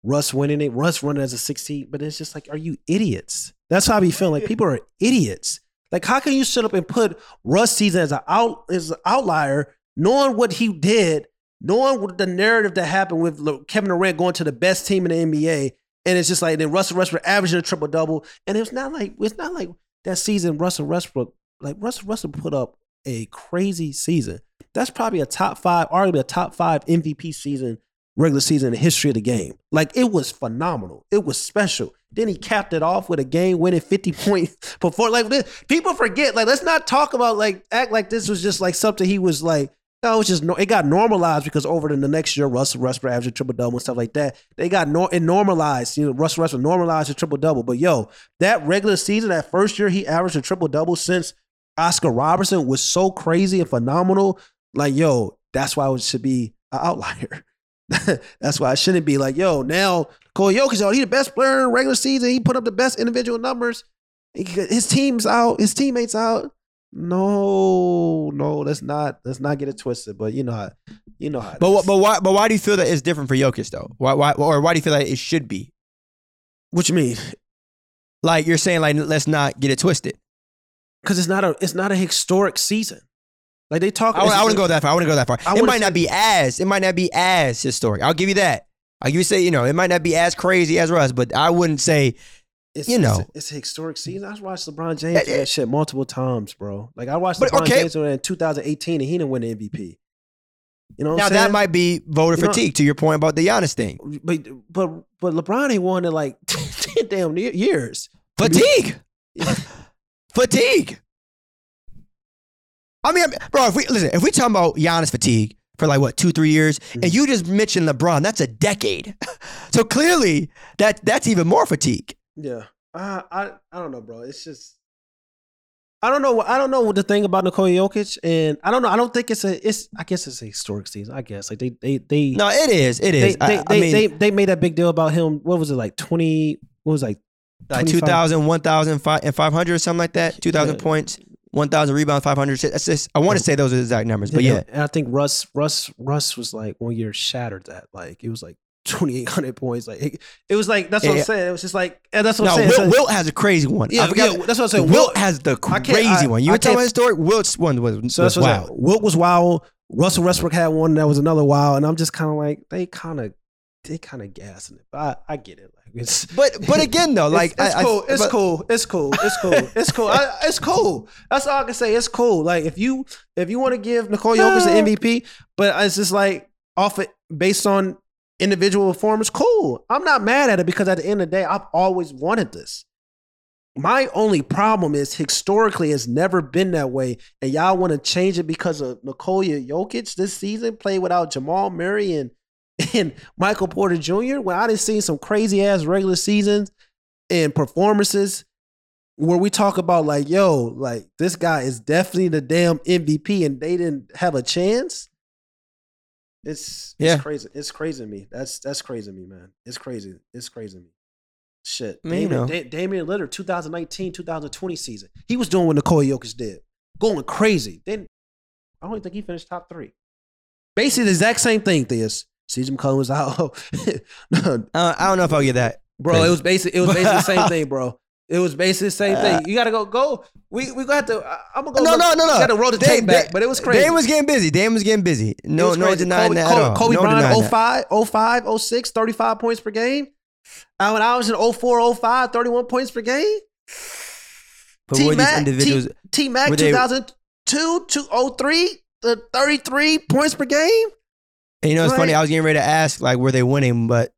Russ winning it, Russ running as a 16, but it's just like, are you idiots? That's how I be feeling. Like people are idiots. Like, how can you sit up and put Russ season as an out as an outlier, knowing what he did, knowing what the narrative that happened with Kevin Durant going to the best team in the NBA, and it's just like then Russell Westbrook averaging a triple double, and it's not like it's not like that season Russell Westbrook like Russell Westbrook put up a crazy season. That's probably a top five, arguably a top five MVP season, regular season in the history of the game. Like it was phenomenal. It was special. Then he capped it off with a game winning 50 point before. Like this, people forget. Like, let's not talk about like act like this was just like something he was like, no, it's just no, it got normalized because over in the next year, Russell Westbrook averaged triple double and stuff like that. They got no it normalized. You know, Russell Westbrook normalized a triple double. But yo, that regular season, that first year he averaged a triple double since Oscar Robertson was so crazy and phenomenal. Like, yo, that's why it should be an outlier. that's why I shouldn't be like, yo, now Cole Jokic, oh, he the best player in the regular season. He put up the best individual numbers. His team's out, his teammates out. No, no, let's not let's not get it twisted. But you know how you know how. But is. but why but why do you feel that it's different for Jokic though? Why why or why do you feel like it should be? what you mean? Like you're saying like let's not get it twisted. Because it's not a it's not a historic season. Like they talk. I, I wouldn't go that far. I wouldn't go that far. I it might not be as it might not be as historic. I'll give you that. I'll give you say you know it might not be as crazy as Russ, but I wouldn't say It's, you it's know. a, it's a historic season. I watched LeBron James do that shit multiple times, bro. Like I watched But, LeBron okay. James in 2018, and he didn't win the MVP. You know what now that might be voter You know- fatigue to your point about the Giannis thing. but but but LeBron ain't won in like 10 damn years. Fatigue. fatigue. I mean, bro, if we listen, if we talking about Giannis fatigue for like what two, three years, Mm-hmm. and you just mentioned LeBron, that's a decade. so clearly, that that's even more fatigue. Yeah, I I I don't know, bro. It's just I don't know. I don't know what the thing about Nikola Jokic, and I don't know. I don't think it's a. It's I guess it's a historic season. I guess like they they they No, it is. It is. they they, I, I they, mean, they they made that big deal about him. What was it like twenty? What was it, like like 25 2,000, 1,000, and 500 or something like that. 2,000 Yeah. points, 1,000 rebounds, 500. That's just, I want to say those are the exact numbers, but yeah. And I think Russ Russ Russ was like one year shattered that. Like it was like twenty eight hundred points. Like it, it was like that's what Yeah. I'm saying. It was just like and that's what No, I'm saying. Wilt, So- Wilt has a crazy one. yeah, I forgot. yeah, that's what I'm saying. Wilt has the crazy I- one. You were can't- about historic. Wilt's one was, So was wow. Wilt was wild. Russell Westbrook had one that was another wild, and I'm just kind of like they kind of they kind of gassing it. But I, I get it. Like it's But but again though, like it's, it's I- I- cool. it's but- cool. It's cool. It's cool. It's cool. I, it's cool. That's all I can say. It's cool. Like if you if you want to give Nikola Jokic an MVP, but it's just like off it based on individual performance. Cool. I'm not mad at it because at the end of the day, I've always wanted this. My only problem is historically it's never been that way, and y'all want to change it because of Nikola Jokic this season played without Jamal Murray and and Michael Porter Jr. When I done seen some crazy ass regular seasons and performances where we talk about like, yo, like this guy is definitely the damn MVP, and they didn't have a chance. It's Yeah. it's crazy. It's crazy to me. That's that's crazy to me, man. It's crazy. It's crazy to me. Shit. I mean, you Damian, know. Da- Damian Lillard, 2019, 2020 season. He was doing what Nikola Jokic did. Going crazy. Then I don't even think he finished top three. Basically the exact same thing, Theus. CJ McCollum was out. uh, I don't know if I'll get that. bro, it was basically it was basically the same thing, bro. It was basically the same thing. You gotta go go. We we gonna have to. I- I'm gonna go. No, look- no, no, no. We gotta roll the tape back, Dame- but it was crazy. Dame was getting busy. Dame was getting busy. No, no denying Kobe, that Kobe, at all. Kobe no Bryant, denying that. 05, 05, 06, 35 points per game. Allen Iverson, 04, 05, 31 points per game. But T-Mac, individuals? T Mac, were 2002, 203, the 33 points per game. And you know, it's funny. I was getting ready to ask, like, were they winning? But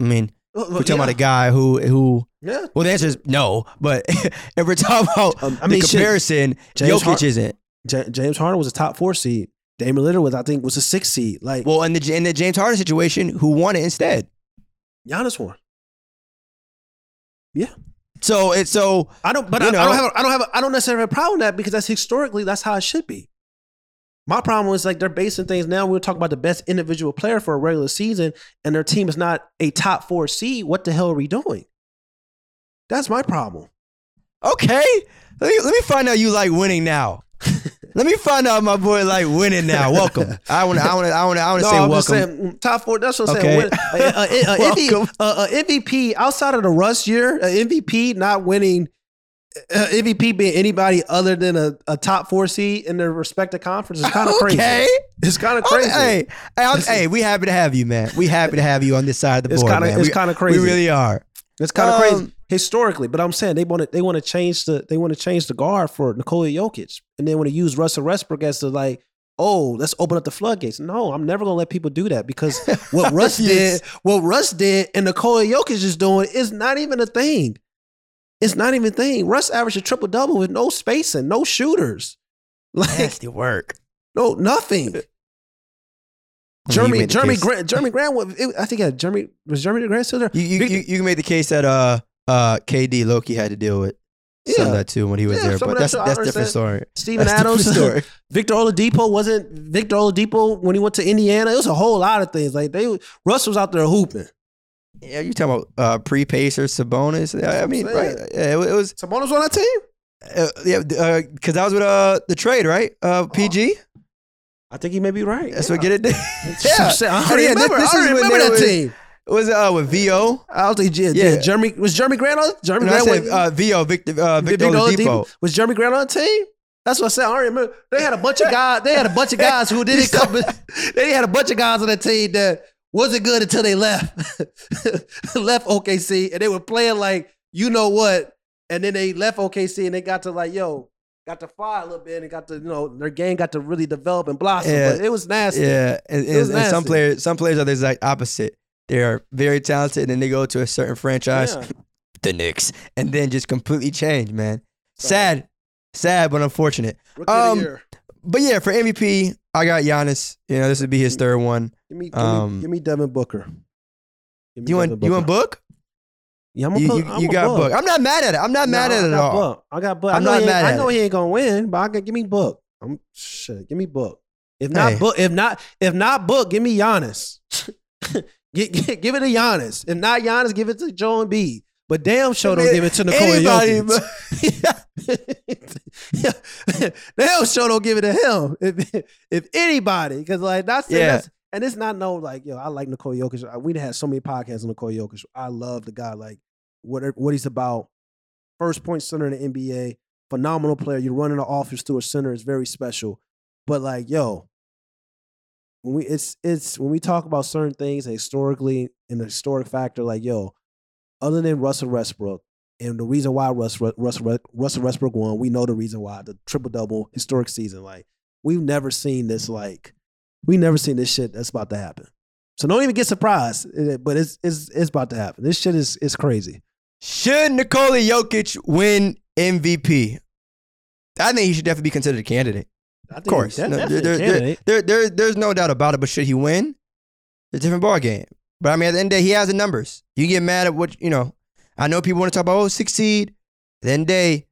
I mean, we're talking about a guy who who. Yeah. Well, the answer is no. But if we're talking about Um, I mean, shit. comparison, James Jokic Har- isn't. Ja- James Harden was a top four seed. Damian Lillard was, I think, was a six seed. Like, Well, in the in the James Harden situation, who won it instead? Giannis won. Yeah. So it's so I don't, but I, You I don't have, a, I don't have, a, I don't necessarily have a problem with that because that's historically that's how it should be. My problem is like they're basing things now. We are talking about the best individual player for a regular season, and their team is not a top four seed. What the hell are we doing? That's my problem. okay. Let me let me find out you like winning now. let me find out my boy like winning now. Welcome. I want to I want to I want to I want to No, say I'm welcome. saying mm, top four. That's what I'm Okay. saying. Win- uh, uh, uh, uh, MV Welcome. uh, uh, MVP outside of the Russ year, uh, MVP not winning. Uh, MVP being anybody other than a, a top four seed in their respective conference is kind of crazy. Okay. It's kind of crazy. Hey, hey, I'm- hey, we happy to have you, man. We happy to have you on this side of the It's board, kind of man. it's kind of crazy. We really are. it's kind of um, crazy historically. But I'm saying they want to they want to change the they want to change the guard for Nikola Jokic, and they want to use Russell Westbrook as the like. Oh, let's open up the floodgates. No, I'm never gonna let people do that because what Russ Yes. did, what Russ did, and Nikola Jokic is doing is not even a thing. It's not even a thing. Russ averaged a triple double with no spacing, no shooters, like Nasty work. no nothing. I mean, you Jerami, made Jerami. Grant, Jerami Grant. I think yeah, Jerami was Jerami Grant still there. You you, you you can make the case that uh uh KD Loki had to deal with some of Yeah. that too when he was Yeah, there, but of that that's too, that's different story. Steven That's Adams, different story. Victor Oladipo wasn't Victor Oladipo when he went to Indiana. It was a whole lot of things. Like they, Russ was out there hooping. Yeah, you talking about uh, pre Pacers Sabonis? I mean, right? Yeah, it, was- it was. Sabonis on that team. Uh, yeah, because I was with uh the trade, right? Uh, PG. I think he may be right. That's yeah. what get it. yeah, I And yeah, remember, this I is when remember that was- team. Was it uh with VO? I was think, yeah, Yeah. Jerami was Jerami Grant on Jerami Grant said was, uh, VO Victor uh, Victor Oladipo. Was Jerami Grant on the team? That's what I said. I don't remember. They had a bunch of guys. They had a bunch of guys who didn't come. They had a bunch of guys on the team that wasn't good until they left, left OKC, and they were playing like you know what. And then they left OKC and they got to like yo, got to fire a little bit and got to you know their game got to really develop and blossom. Yeah. But it was nasty. Yeah, and, It was and- and some players, some players are the exact opposite. They are very talented, and then they go to a certain franchise, Yeah. the Knicks, and then just completely change. Man, sad, sad, but unfortunate. Rookie of Um. But yeah, for MVP, I got Giannis. You know, this would be his third one. Give me, give, um, me, give me Devin Booker. Give me You want Devin you want Book? Yeah, I'm You, gonna you, I'm you a got Book. I'm not mad at it. I'm not mad Nah, at I it at all. Book. I got Book. I'm not mad I know he ain't gonna win, but I got give me Book. I'm shit. Give me Book. If not Hey. Book, if not if not Book, give me Giannis. Gi- gi- give it to Giannis. If not Giannis, give it to Joel Embiid. But damn sure don't give it to Nikola Anybody, Jokic. yeah. Damn sure don't give it to him. If if anybody, because like that's Yeah. that's and it's not no like yo. I like Nikola Jokic. We had so many podcasts on Nikola Jokic. I love the guy. Like what er, what he's about. First point center in the NBA. Phenomenal player. You're running the offense through a center is very special. But like yo, when we it's it's when we talk about certain things historically and the historic factor, like yo, other than Russell Westbrook, and the reason why Russ, Russell, Russell Westbrook won, we know the reason why the triple double historic season. Like we've never seen this. Like we never seen this shit that's about to happen. So don't even get surprised. eh, But it's it's it's about to happen. This shit is is crazy. Should Nikola Jokic win MVP? I think he should definitely be considered a candidate. Of course, No, there, there, there, there- there's no doubt about it. But should he win? It's a different ball game. But I mean, at the end of the day, he has the numbers. You get mad at what you know. I know people want to talk about oh succeed. Then the end of the day,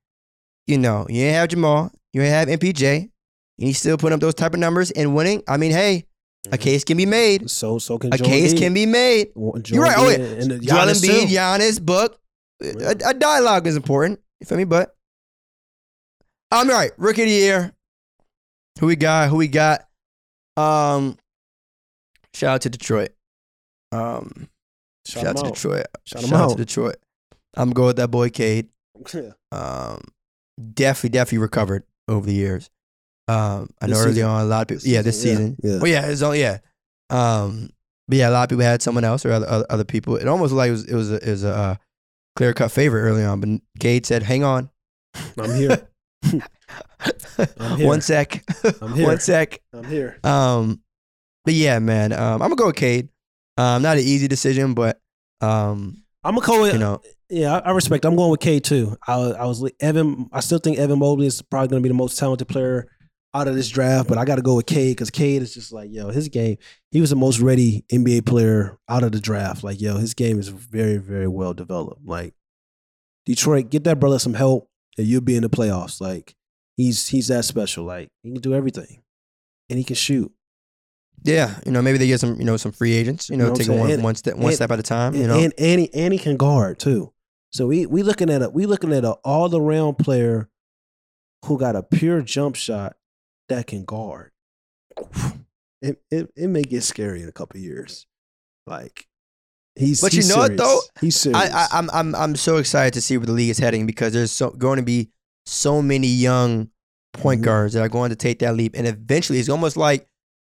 you know, you ain't have Jamal, you ain't have MPJ, and he's still putting up those type of numbers and winning. I mean, hey, a Mhm. case can be made. So so can A Joel case Embiid. can be made. Well, You're right. Oh, yeah. and Joel Giannis Embiid. Giannis, Book. A, a dialogue is important. You feel me? But I'm all right. Rookie of the year. Who we got? Who we got? Um, shout out to Detroit. Um, shout, Shout out to. Detroit. Shout Shout, out to. Detroit. I'm going with that boy Cade. Yeah. Um, definitely, definitely recovered over the years. Um, I know This early season. on a lot of people. yeah, this season. Yeah. Well, yeah, it's all yeah. Um, but yeah, a lot of people had someone else or other other, other people. It almost like it was it was a, it was a uh, clear cut favorite early on. But Cade said, "Hang on, I'm here. I'm here. one sec, I'm here. one sec." I'm here. Um, but yeah, man, um, I'm gonna go with Cade. Um, not an easy decision, but um, I'm gonna call it. you know, Yeah, I, respect. I'm going with K too. I, I was Evan. I still think Evan Mobley is probably going to be the most talented player out of this draft, but I got to go with Cade because Cade is just like yo, his game. He was the most ready NBA player out of the draft. Like yo, his game is very very well developed. Like Detroit, get that brother some help, and you'll be in the playoffs. Like he's he's that special. Like he can do everything, and he can shoot. Yeah, you know, maybe they get some, you know, some free agents, you know, You know taking one one step one and- step at a time, you and, know. and and he, and he can guard too. So we we looking at a we looking at a all around player who got a pure jump shot that can guard. It it, it may get scary in a couple of years. Like he's But you he's know what, though? He's serious. I, I, I'm I'm I'm so excited to see where the league is heading because there's so going to be so many young point Mhm. guards that are going to take that leap, and eventually it's almost like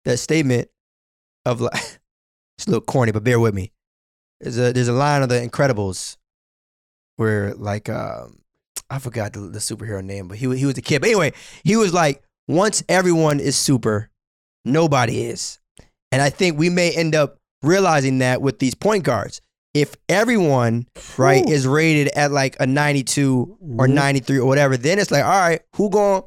that statement of like it's a little corny, but bear with me. There's a there's a line of the Incredibles where like um I forgot the, the superhero name, but he he was the kid. But anyway, he was like, once everyone is super, nobody is, and I think we may end up realizing that with these point guards. If everyone right is rated at like a 92 or Mhm. 93 or whatever, then it's like, all right, who going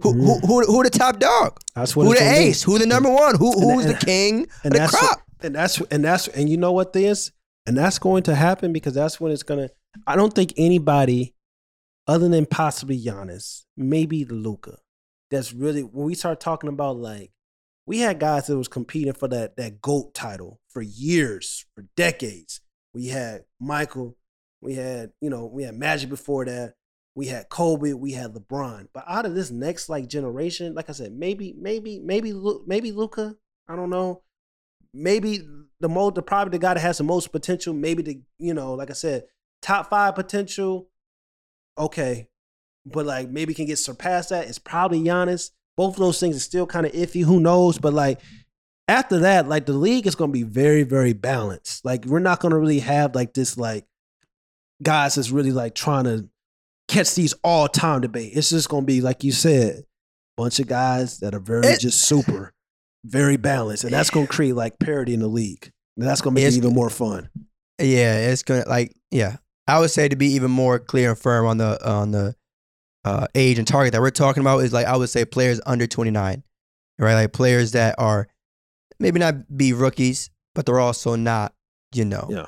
who who mm-hmm. who who the top dog? That's what Who the gonna be. ace? Who the number one? Who And- who's the and- king of and the that's crop? and that's and that's and you know what this and that's going to happen because that's when it's gonna. I don't think anybody other than possibly Giannis, maybe Luka, that's really when we start talking about like we had guys that was competing for that that goat title for years, for decades. We had Michael, we had you know we had Magic before that. We had Kobe, we had LeBron. But out of this next like generation, like I said, maybe, maybe, maybe, maybe Luka. I don't know. Maybe the most, the probably the guy that has the most potential. Maybe the you know, like I said, top five potential. Okay, but like maybe can get surpassed that. It's probably Giannis. Both of those things are still kind of iffy. Who knows? But like after that, like the league is going to be very, very balanced. Like we're not going to really have like this like guys that's really like trying to catch these all time debate. It's just going to be like you said, bunch of guys that are very It- just super, very balanced, and that's going to create like parity in the league. And that's going to make it even more fun. Yeah, it's gonna like yeah. I would say to be even more clear and firm on the on the uh, age and target that we're talking about is like I would say players under twenty nine, right? Like players that are maybe not be rookies, but they're also not you know Yeah.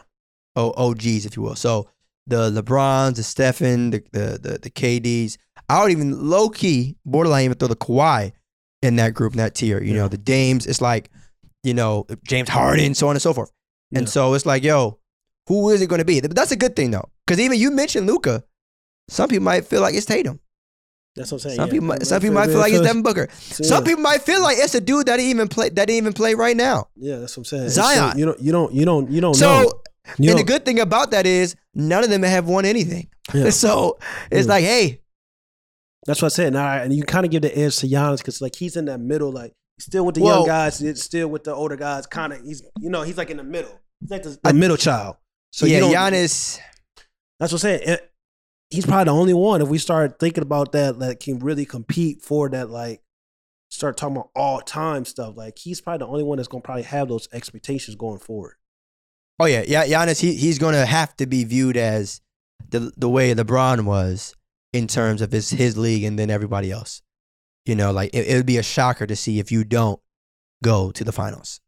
OGs if you will. So the LeBrons, the Stephen, the the the, the KDs. I would even low key borderline even throw the Kawhi in that group, in that tier. You Yeah. know the Dames. It's like you know James Harden, so on and so forth. And Yeah. so it's like, yo, who is it going to be? But that's a good thing though, because even you mentioned Luka. Some people might feel like it's Tatum. That's what I'm saying. Some yeah. people, might, some people might feel like it's Devin Booker. Some people might feel like it's a dude that even play. That didn't even play right now. Yeah, that's what I'm saying. Zion. so- you don't, you don't, you don't, you don't So, know. You and the good thing about that is none of them have won anything. Yeah. So it's Yeah. like, hey, That's what I said. And, I, and you kind of give the edge to Giannis because like he's in that middle, like he's still with the Well- young guys, still with the older guys. Kind of, he's you know, he's like in the middle. He's like the, the middle child. So yeah, you Giannis. That's what I'm saying. It- he's probably the only one. If we start thinking about that, that can really compete for that, like start talking about all time stuff. Like he's probably the only one that's gonna probably have those expectations going forward. Oh yeah, yeah, Giannis. He he's going to have to be viewed as the the way LeBron was in terms of his his league and then everybody else. You know, like it, it would be a shocker to see if you don't go to the finals,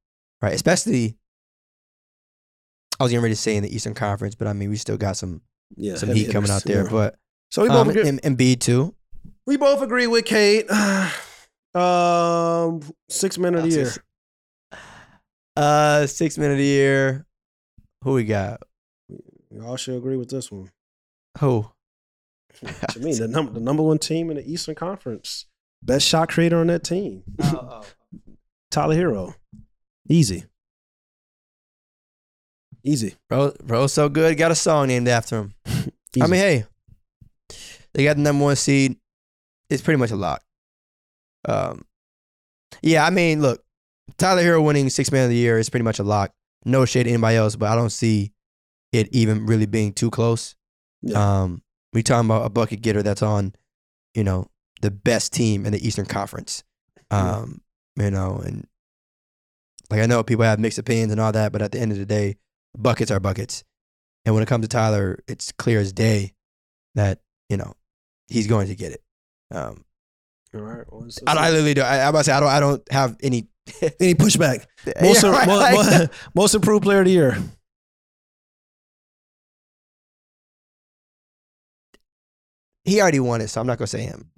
right? Especially, I was getting ready to say in the Eastern Conference, but I mean we still got some Yeah, some heat coming out there. yeah. But so we both um, agree. and, and Embiid too. we both agree with Cade. um, six men of the year. Uh, six minute a year. Who we got? We all should agree with this one. Who? What you mean the number the number one team in the Eastern Conference, best shot creator on that team, Tyler Herro, easy, easy. Bro, bro, so good. Got a song named after him. I mean, hey, they got the number one seed. It's pretty much a lock. Um, yeah, I mean, look, Tyler Herro winning six man of the year is pretty much a lock. No shade to anybody else, but I don't see it even really being too close. Yeah. Um, we talking about a bucket getter that's on, you know, the best team in the Eastern Conference. Um, you know, and like I know people have mixed opinions and all that, but at the end of the day, buckets are buckets. And when it comes to Tyler, it's clear as day that you know he's going to get it. Um, All right. well, I, I literally do. I, I'm about to say I don't. I don't have any. Any pushback? Most, Yeah, right, mo- like- mo- most improved player of the year. he already won it, so I'm not gonna say him.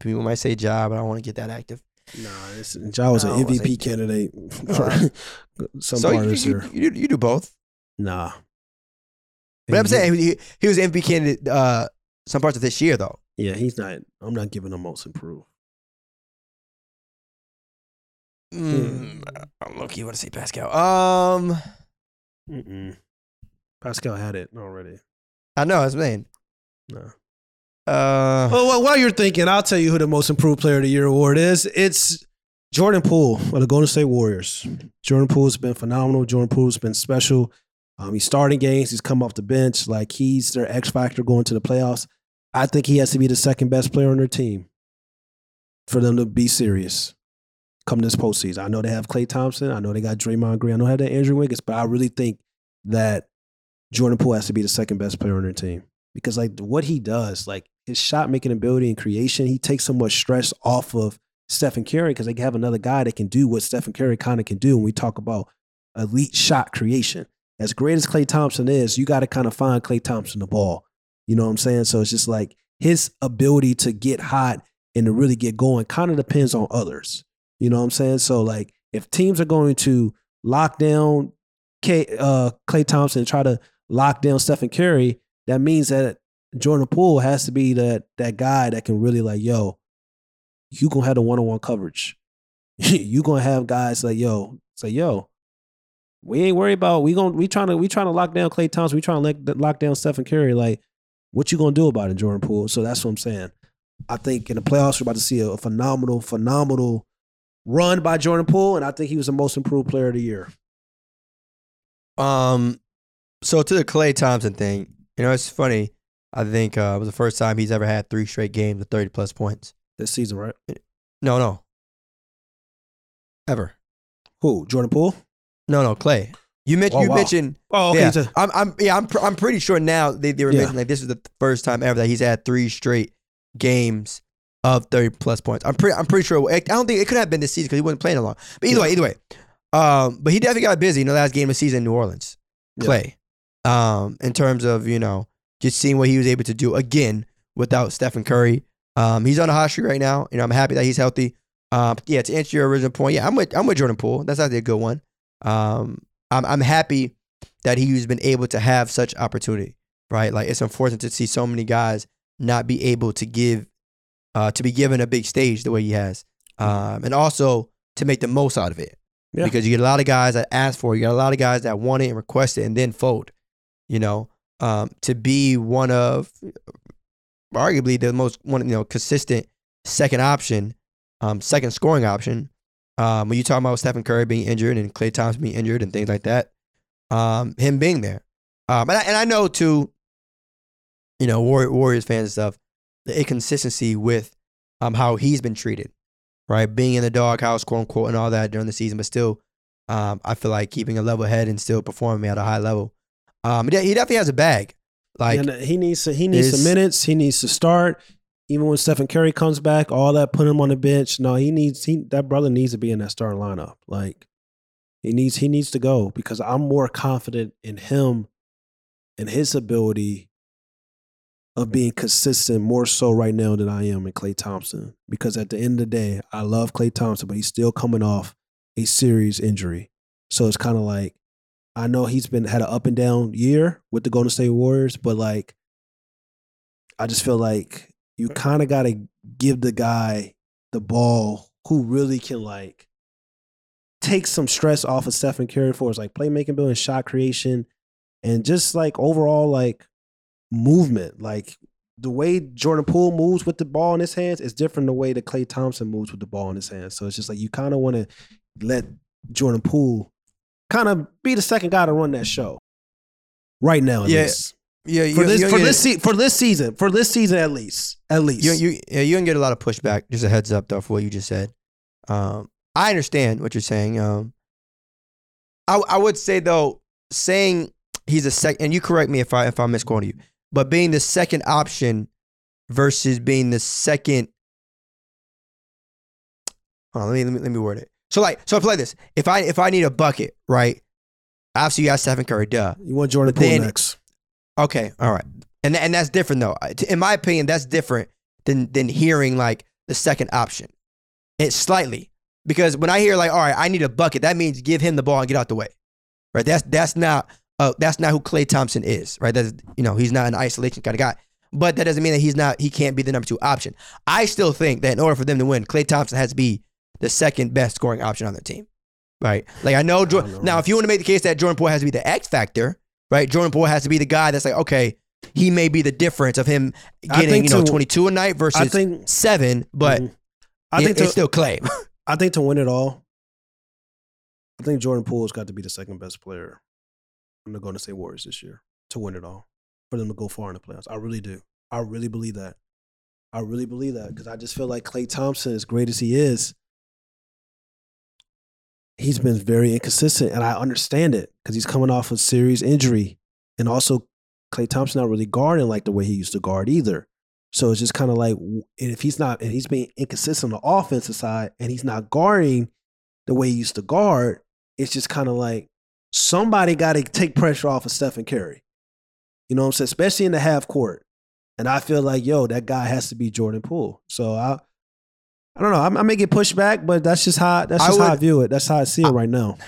People might say Ja, but I don't want to get that active. Nah, it's, Ja was an No, wasn't. MVP candidate for some so part you, of this you, year. you, do- you do both. Nah. But I'm saying he, he was MVP candidate uh, some parts of this year though. yeah, he's not. I'm not giving him most improved. Mm, I'm lucky. Want to say Pascal? Um, Mm-mm. Pascal had it already. I know. I was saying. No. Uh, Well, well, while you're thinking, I'll tell you who the most improved player of the year award is. It's Jordan Poole of the Golden State Warriors. Jordan Poole's been phenomenal. Jordan Poole's been special. Um, he's starting games. He's come off the bench. Like he's their X factor going to the playoffs. I think he has to be the second best player on their team for them to be serious come this postseason. I know they have Klay Thompson. I know they got Draymond Green. I know they have that Andrew Wiggins, but I really think that Jordan Poole has to be the second best player on their team because like what he does, like his shot making ability and creation, he takes so much stress off of Stephen Curry because they have another guy that can do what Stephen Curry kind of can do when we talk about elite shot creation. As great as Klay Thompson is, you got to kind of find Klay Thompson the ball. You know what I'm saying? So it's just like his ability to get hot and to really get going kind of depends on others. You know what I'm saying? So like if teams are going to lock down K, uh, Klay Thompson and try to lock down Stephen Curry, that means that Jordan Poole has to be that that guy that can really like, yo, you gonna have the one on one coverage. you gonna have guys like, yo, say, yo, we ain't worried about we gonna we trying to we trying to lock down Klay Thompson. We trying to lock down Stephen Curry. Like, what you gonna do about it, Jordan Poole? So that's what I'm saying. I think in the playoffs we're about to see a, a phenomenal, phenomenal run by Jordan Poole, and I think he was the most improved player of the year. Um, so to the Klay Thompson thing, you know, it's funny. I think uh, it was the first time he's ever had three straight games of 30 plus points. This season, right? No, no. Ever. Who? Jordan Poole? No, no, Klay. You, mentioned. Oh, you wow. mentioned. Oh, okay. yeah, I'm, I'm, yeah, I'm, pr- I'm pretty sure now they, they were Yeah. mentioning like this is the first time ever that he's had three straight games of 30 plus points. I'm pretty, I'm pretty sure. I don't think it could have been this season because he wasn't playing a lot. But either way, either way, um, but he definitely got busy in the last game of the season in New Orleans. Yeah. Klay, um, in terms of you know just seeing what he was able to do again without Stephen Curry. Um, he's on a hot streak right now. You know, I'm happy that he's healthy. Um, yeah, to answer your original point, yeah, I'm with I'm with Jordan Poole. That's actually a good one. Um, I'm I'm happy that he's been able to have such opportunity. Right, like it's unfortunate to see so many guys not be able to give, uh, to be given a big stage the way he has, um, and also to make the most out of it. Yeah. Because you get a lot of guys that ask for it. You got a lot of guys that want it and request it and then fold. You know, um, to be one of arguably the most one you know consistent second option, um, second scoring option. Um, when you talk about Stephen Curry being injured and Klay Thompson being injured and things like that, um, him being there, um, and I, and I know too, you know, Warrior, Warriors fans and stuff, the inconsistency with um how he's been treated, right? Being in the doghouse, quote unquote, and all that during the season, but still, um, I feel like keeping a level head and still performing at a high level. Um, he definitely has a bag. Like and he needs to, he needs some minutes. He needs to start. Even when Stephen Curry comes back, all that put him on the bench. No, he needs he that brother needs to be in that starting lineup. Like he needs he needs to go because I'm more confident in him and his ability of being consistent more so right now than I am in Klay Thompson. Because at the end of the day, I love Klay Thompson, but he's still coming off a serious injury. So it's kind of like I know he's been had an up and down year with the Golden State Warriors, but like I just feel like you kind of got to give the guy the ball who really can like take some stress off of Stephen Curry for his like playmaking, building, shot creation, and just like overall like movement. Like the way Jordan Poole moves with the ball in his hands is different the way that Klay Thompson moves with the ball in his hands. So it's just like you kind of want to let Jordan Poole kind of be the second guy to run that show right now. At Yeah, least. yeah, for this you for this se- for this season for this season at least at least You you yeah, you can get a lot of pushback. Just a heads up though for what you just said. Um, I understand what you're saying. Um, I I would say though, saying he's a second, and you correct me if I if I'm misquoting you, but being the second option versus being the second. Hold on, let me let me let me word it. So like so I play this. If I if I need a bucket, right? Obviously, you got Stephen Curry, duh. you want Jordan Poole then- next. Okay, all right, and and that's different though. In my opinion, that's different than than hearing like the second option. It's slightly because when I hear like, all right, I need a bucket, that means give him the ball and get out the way, right? That's that's not uh, that's not who Klay Thompson is, right? That's you know he's not an isolation kind of guy, but that doesn't mean that he's not he can't be the number two option. I still think that in order for them to win, Klay Thompson has to be the second best scoring option on their team, right? Like I know, Jor- don't know. now if you want to make the case that Jordan Poole has to be the X factor, right? Jordan Poole has to be the guy that's like, okay, he may be the difference of him getting think you know 22 a night versus I think seven, but Mhm. I it- think it's still Klay. I think to win it all, I think Jordan Poole's got to be the second best player on the Golden State Warriors this year to win it all for them to go far in the playoffs. I really do. I really believe that. I really believe that because I just feel like Klay Thompson, as great as he is, he's been very inconsistent, and I understand it because he's coming off a serious injury, and also Klay Thompson not really guarding like the way he used to guard either. So it's just kind of like, if he's not, and he's being inconsistent on the offensive side, and he's not guarding the way he used to guard, it's just kind of like somebody got to take pressure off of Stephen Curry. You know what I'm saying? Especially in the half court. And I feel like, yo, that guy has to be Jordan Poole. So I, I don't know. I, I may get pushed back, but that's just how that's I just how I view it. That's how I see it right now.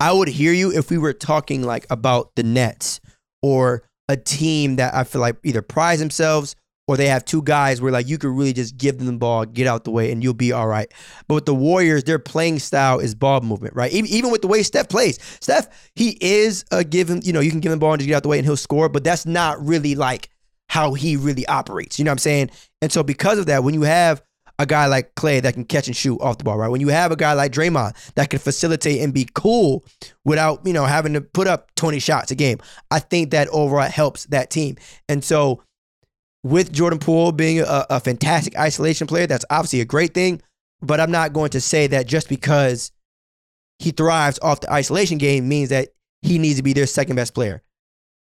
I would hear you if we were talking like about the Nets or a team that I feel like either prize themselves or they have two guys where like you could really just give them the ball, get out the way, and you'll be all right. But with the Warriors, their playing style is ball movement, right? Even, with the way Steph plays, Steph he is a given. You know, you can give him the ball and just get out the way and he'll score, but that's not really like how he really operates. You know what I'm saying? And so because of that, when you have a guy like Klay that can catch and shoot off the ball, right? When you have a guy like Draymond that can facilitate and be cool without, you know, having to put up 20 shots a game, I think that overall helps that team. And so with Jordan Poole being a, a fantastic isolation player, that's obviously a great thing. But I'm not going to say that just because he thrives off the isolation game means that he needs to be their second best player.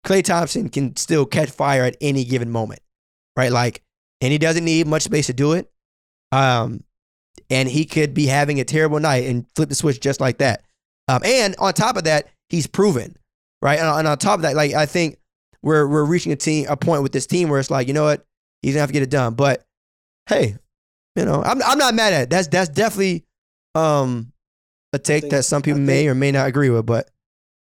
Klay Thompson can still catch fire at any given moment, right? Like, and he doesn't need much space to do it. Um, and he could be having a terrible night and flip the switch just like that. Um, and on top of that, he's proven, right? And, and on top of that, like I think we're we're reaching a team a point with this team where it's like, you know what, he's gonna have to get it done. But hey, you know, I'm I'm not mad at it. That's that's definitely um a take think- that some people I may or may not agree with, but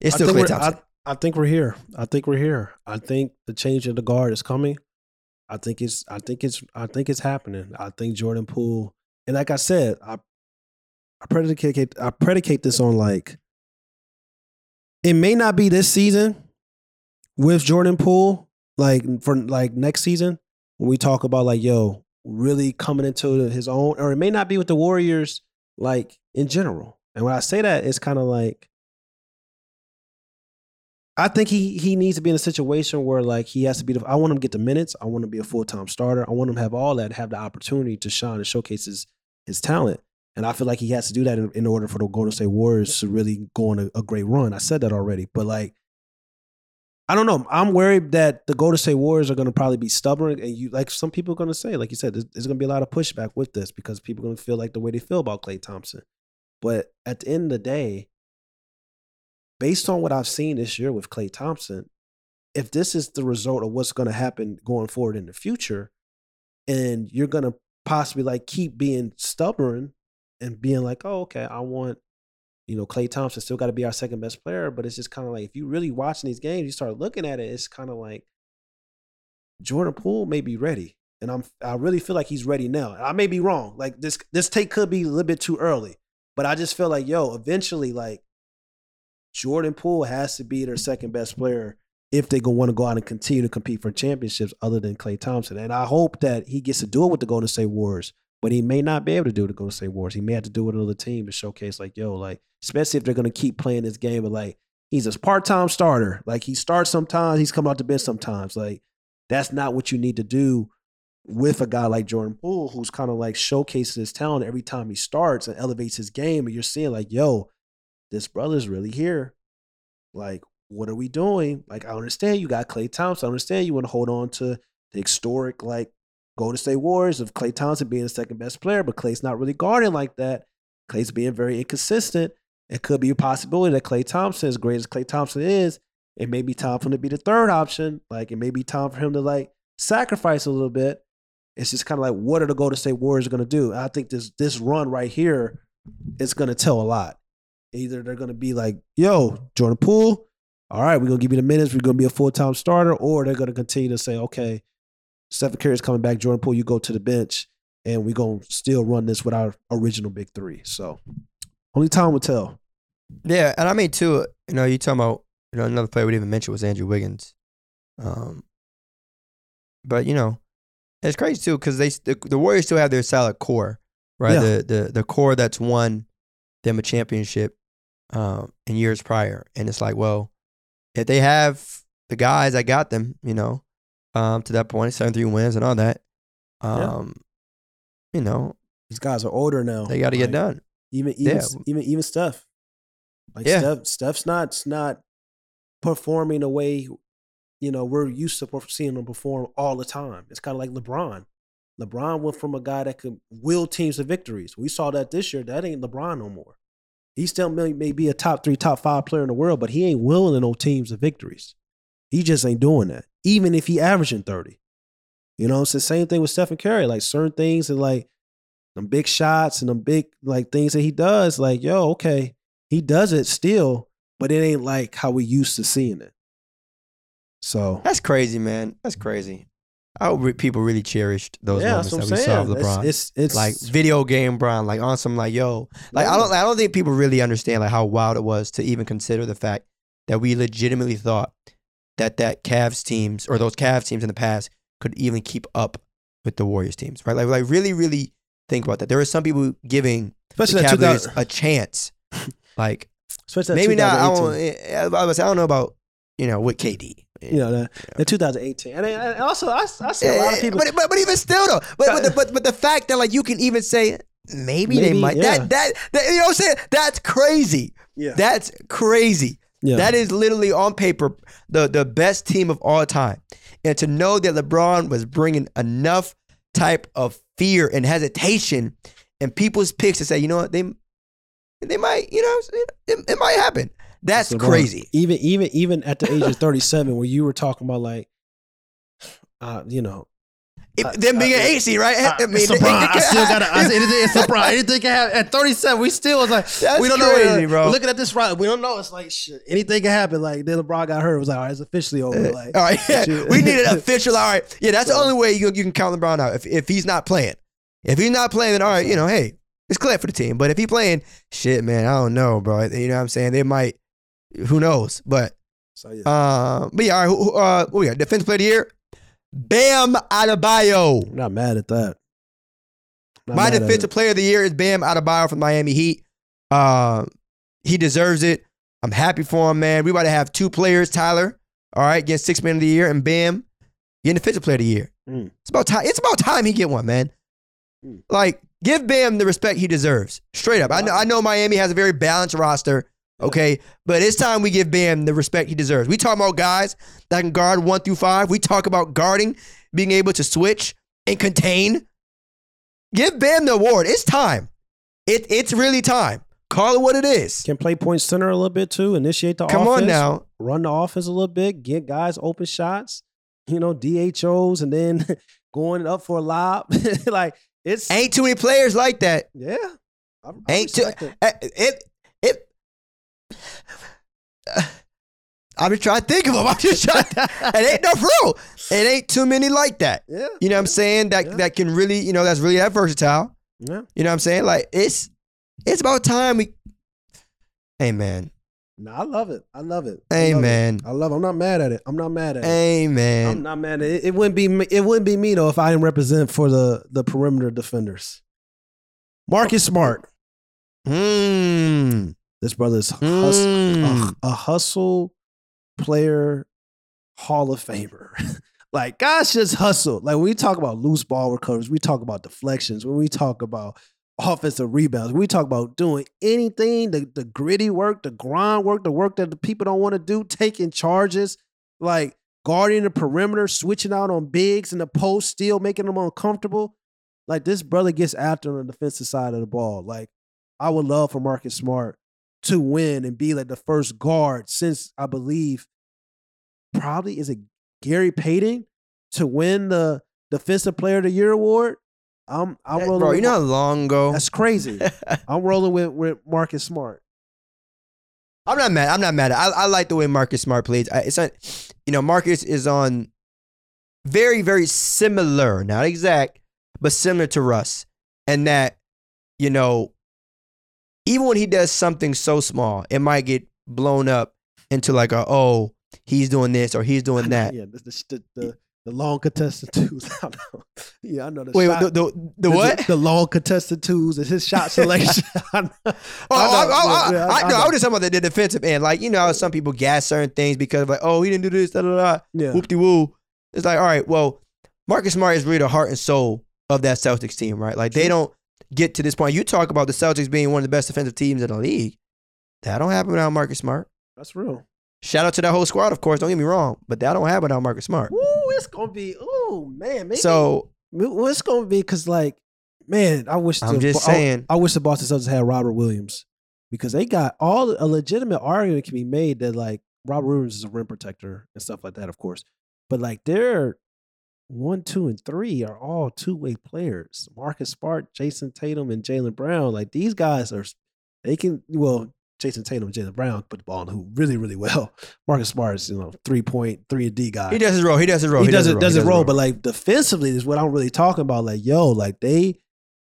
it's still think we're- Thompson. I, I think we're here. I think we're here. I think the change of the guard is coming. I think it's. I think it's. I think it's happening. I think Jordan Poole, and like I said, I, I predicate. I predicate this on like. It may not be this season, with Jordan Poole, like for like next season when we talk about like yo really coming into his own, or it may not be with the Warriors, like in general. And when I say that, it's kind of like I think he he needs to be in a situation where like he has to be. The, I want him to get the minutes. I want him to be a full time starter. I want him to have all that, have the opportunity to shine and showcase his his talent. And I feel like he has to do that in, in order for the Golden State Warriors to really go on a, a great run. I said that already, but like I don't know. I'm worried that the Golden State Warriors are going to probably be stubborn, and you like some people are going to say, like you said, there's, there's going to be a lot of pushback with this because people are going to feel like the way they feel about Klay Thompson. But at the end of the day, based on what I've seen this year with Klay Thompson, if this is the result of what's going to happen going forward in the future, and you're going to possibly like keep being stubborn and being like, oh, okay, I want, you know, Klay Thompson still got to be our second best player, but it's just kind of like if you really watching these games, you start looking at it, it's kind of like Jordan Poole may be ready, and I'm I really feel like he's ready now. I may be wrong, like this this take could be a little bit too early, but I just feel like yo, eventually, like Jordan Poole has to be their second best player if they go want to go out and continue to compete for championships other than Klay Thompson. And I hope that he gets to do it with the Golden State Warriors, but he may not be able to do with the Golden State Warriors. He may have to do it with another team to showcase like, yo, like, especially if they're gonna keep playing this game of like he's a part-time starter. Like he starts sometimes, he's coming out to bench sometimes. Like that's not what you need to do with a guy like Jordan Poole, who's kind of like showcases his talent every time he starts and elevates his game. And you're seeing like, yo, this brother's really here. Like, what are we doing? Like, I understand you got Klay Thompson. I understand you want to hold on to the historic, like, Golden State Warriors of Klay Thompson being the second best player, but Klay's not really guarding like that. Klay's being very inconsistent. It could be a possibility that Klay Thompson, as great as Klay Thompson is, it may be time for him to be the third option. Like, it may be time for him to, like, sacrifice a little bit. It's just kind of like, what are the Golden State Warriors going to do? I think this this run right here is going to tell a lot. Either they're going to be like, yo, Jordan Poole, all right, we're going to give you the minutes. We're going to be a full time starter. Or they're going to continue to say, okay, Stephen Curry's coming back. Jordan Poole, you go to the bench, and we're going to still run this with our original big three. So only time will tell. Yeah, and I mean too, you know, you talking about you know another player we didn't even mention was Andrew Wiggins, um, but you know, it's crazy too because they the, the Warriors still have their solid core, right? Yeah. The the the core that's won them a championship um, in years prior, and it's like, well, if they have the guys that got them, you know, um, to that point, seven three wins and all that, um, you know, These guys are older now. they got to Like, get done. Even even Yeah. even even Steph. Like Yeah. Steph, Steph's not not performing the way you know we're used to seeing him perform all the time. It's kind of like LeBron. LeBron went from a guy that could will teams to victories. We saw that this year. That ain't LeBron no more. He still may, may be a top three, top five player in the world, but he ain't willing no teams to victories. He just ain't doing that. Even if he averaging 30. You know, it's the same thing with Stephen Curry. Like certain things and like them big shots and them big like things that he does, like, yo, okay, he does it still, but it ain't like how we used to seeing it. So That's crazy, man. That's crazy. I hope re- people really cherished those yeah, moments that we I'm saw of saying. LeBron. It's, it's it's like video game Bron, like on some like yo, like I don't I don't think people really understand like how wild it was to even consider the fact that we legitimately thought that that Cavs teams or those Cavs teams in the past could even keep up with the Warriors teams, right? Like like really really think about that. There were some people giving especially the Cavaliers 2000, a chance, like especially maybe not. I don't. I was I don't know about you know with KD. you know, the, the 2018. And, and also, I, I see a lot of Eh, people. But, but but even still though, but but the, but, but the fact that like you can even say maybe, they might yeah. that, that that you know what I'm saying that's crazy. yeah. That's crazy. Yeah. That is literally on paper the the best team of all time, and to know that LeBron was bringing enough type of fear and hesitation in people's picks to say, you know what, they they might, you know, it, it might happen. That's LeBron, crazy. Even even even at the age of 37, where you were talking about like, uh, you know, It, Uh, them being uh, an eight seed, right? uh, it's LeBron. I still. I, anything, it's LeBron. Anything can happen. At 37, we still was like, That's we don't crazy, know. bro. Looking at this right. We don't know. It's like shit. Anything can happen. Like then LeBron got hurt. It was like, all right, it's officially over. Like, All right, yeah. we need an official. All right, yeah, that's the only way you, you can count LeBron out. If if he's not playing, if he's not playing, then all right, you know, hey, it's clear for the team. But if he playing, shit, man, I don't know, bro. You know what I'm saying? They might, who knows? But so yeah. um, but yeah, all right, who, who, uh, what we got? Defense player of the year, Bam Adebayo. I'm not mad at that. Not My defensive player of the year is Bam Adebayo from Miami Heat. Uh, he deserves it. I'm happy for him, man. We about to have two players, Tyler. All right, get six man of the year, and Bam getting defensive player of the year. Mm. It's about time. It's about time he get one, man. Mm. Like, give Bam the respect he deserves. Straight up. I know. I know Miami has a very balanced roster. Okay, but it's time we give Bam the respect he deserves. We talk about guys that can guard one through five. We talk about guarding, being able to switch and contain. Give Bam the award. It's time. It it's really time. Call it what it is. Can play point center a little bit too. Initiate the Come offense. on now. run the offense a little bit, get guys open shots, you know, DHOs, and then going up for a lob. like it's Ain't too many players like that. yeah. I, I Ain't too. it. eh, It it. I'm just trying to think of them. I'm just trying. To, it ain't no real. It ain't too many like that. Yeah, You know what I'm saying? That Yeah. that can really, you know, that's really that versatile. yeah. You know what I'm saying? Like it's it's about time we. Hey man. No, I love it. I love it. I Hey love it. I love. It. I'm not mad at it. I'm not mad at it. Amen. I'm not mad at it. It wouldn't be me, it wouldn't be me though if I didn't represent for the the perimeter defenders. Marcus Smart. Hmm. This brother's hus- Hmm. a, a hustle player Hall of Famer. like guys just hustle. Like when we talk about loose ball recoveries, we talk about deflections, when we talk about offensive rebounds, when we talk about doing anything, the, the gritty work, the grind work, the work that the people don't want to do, taking charges, like guarding the perimeter, switching out on bigs in the post, still making them uncomfortable. Like this brother gets after on the defensive side of the ball. Like I would love for Marcus Smart to win and be like the first guard since I believe probably is it Gary Payton to win the Defensive Player of the Year award. I'm I'm rolling. Bro, with you know how long ago? that's crazy. I'm rolling with with Marcus Smart. I'm not mad. I'm not mad. I, I like the way Marcus Smart plays. I, it's not, you know, Marcus is on very, very similar, not exact, but similar to Russ. And that, you know, even when he does something so small, it might get blown up into like a, oh, he's doing this or he's doing that. Yeah, the the, the, the, the long contested twos. I know. Yeah, I know the Wait, shot- the, the, the the- what? The, long contested twos is his shot selection. Oh, I know. Oh, I know, oh, oh, I, I, yeah, I, I no, I was just talking about the, the defensive end. Like, you know, some people gas certain things because of like, oh, he didn't do this, da da da. Yeah. whoop de woo. It's like, all right, well, Marcus Smart is really the heart and soul of that Celtics team, right? Like they don't get to this point. You talk about the Celtics being one of the best defensive teams in the league. That don't happen without Marcus Smart. That's real. Shout out to that whole squad, of course. Don't get me wrong, but that don't happen without Marcus Smart. Ooh, it's gonna be. Ooh, man, maybe. So Well, it's gonna be because, like, man, I wish. I'm just I- saying. I, wish the Boston Celtics had Robert Williams because they got all a legitimate argument can be made that like Robert Williams is a rim protector and stuff like that, of course. But like their one, two, and three are all two way players. Marcus Smart, Jayson Tatum, and Jaylen Brown. Like these guys are, they can. Well, Jayson Tatum, and Jaylen Brown put the ball in the hoop really, really well. Marcus Smart is, you know, three point, three and D guy. He does his role. He does his role. he, does, it, his does He it roll, but like defensively is what I'm really talking about. Like, yo, like they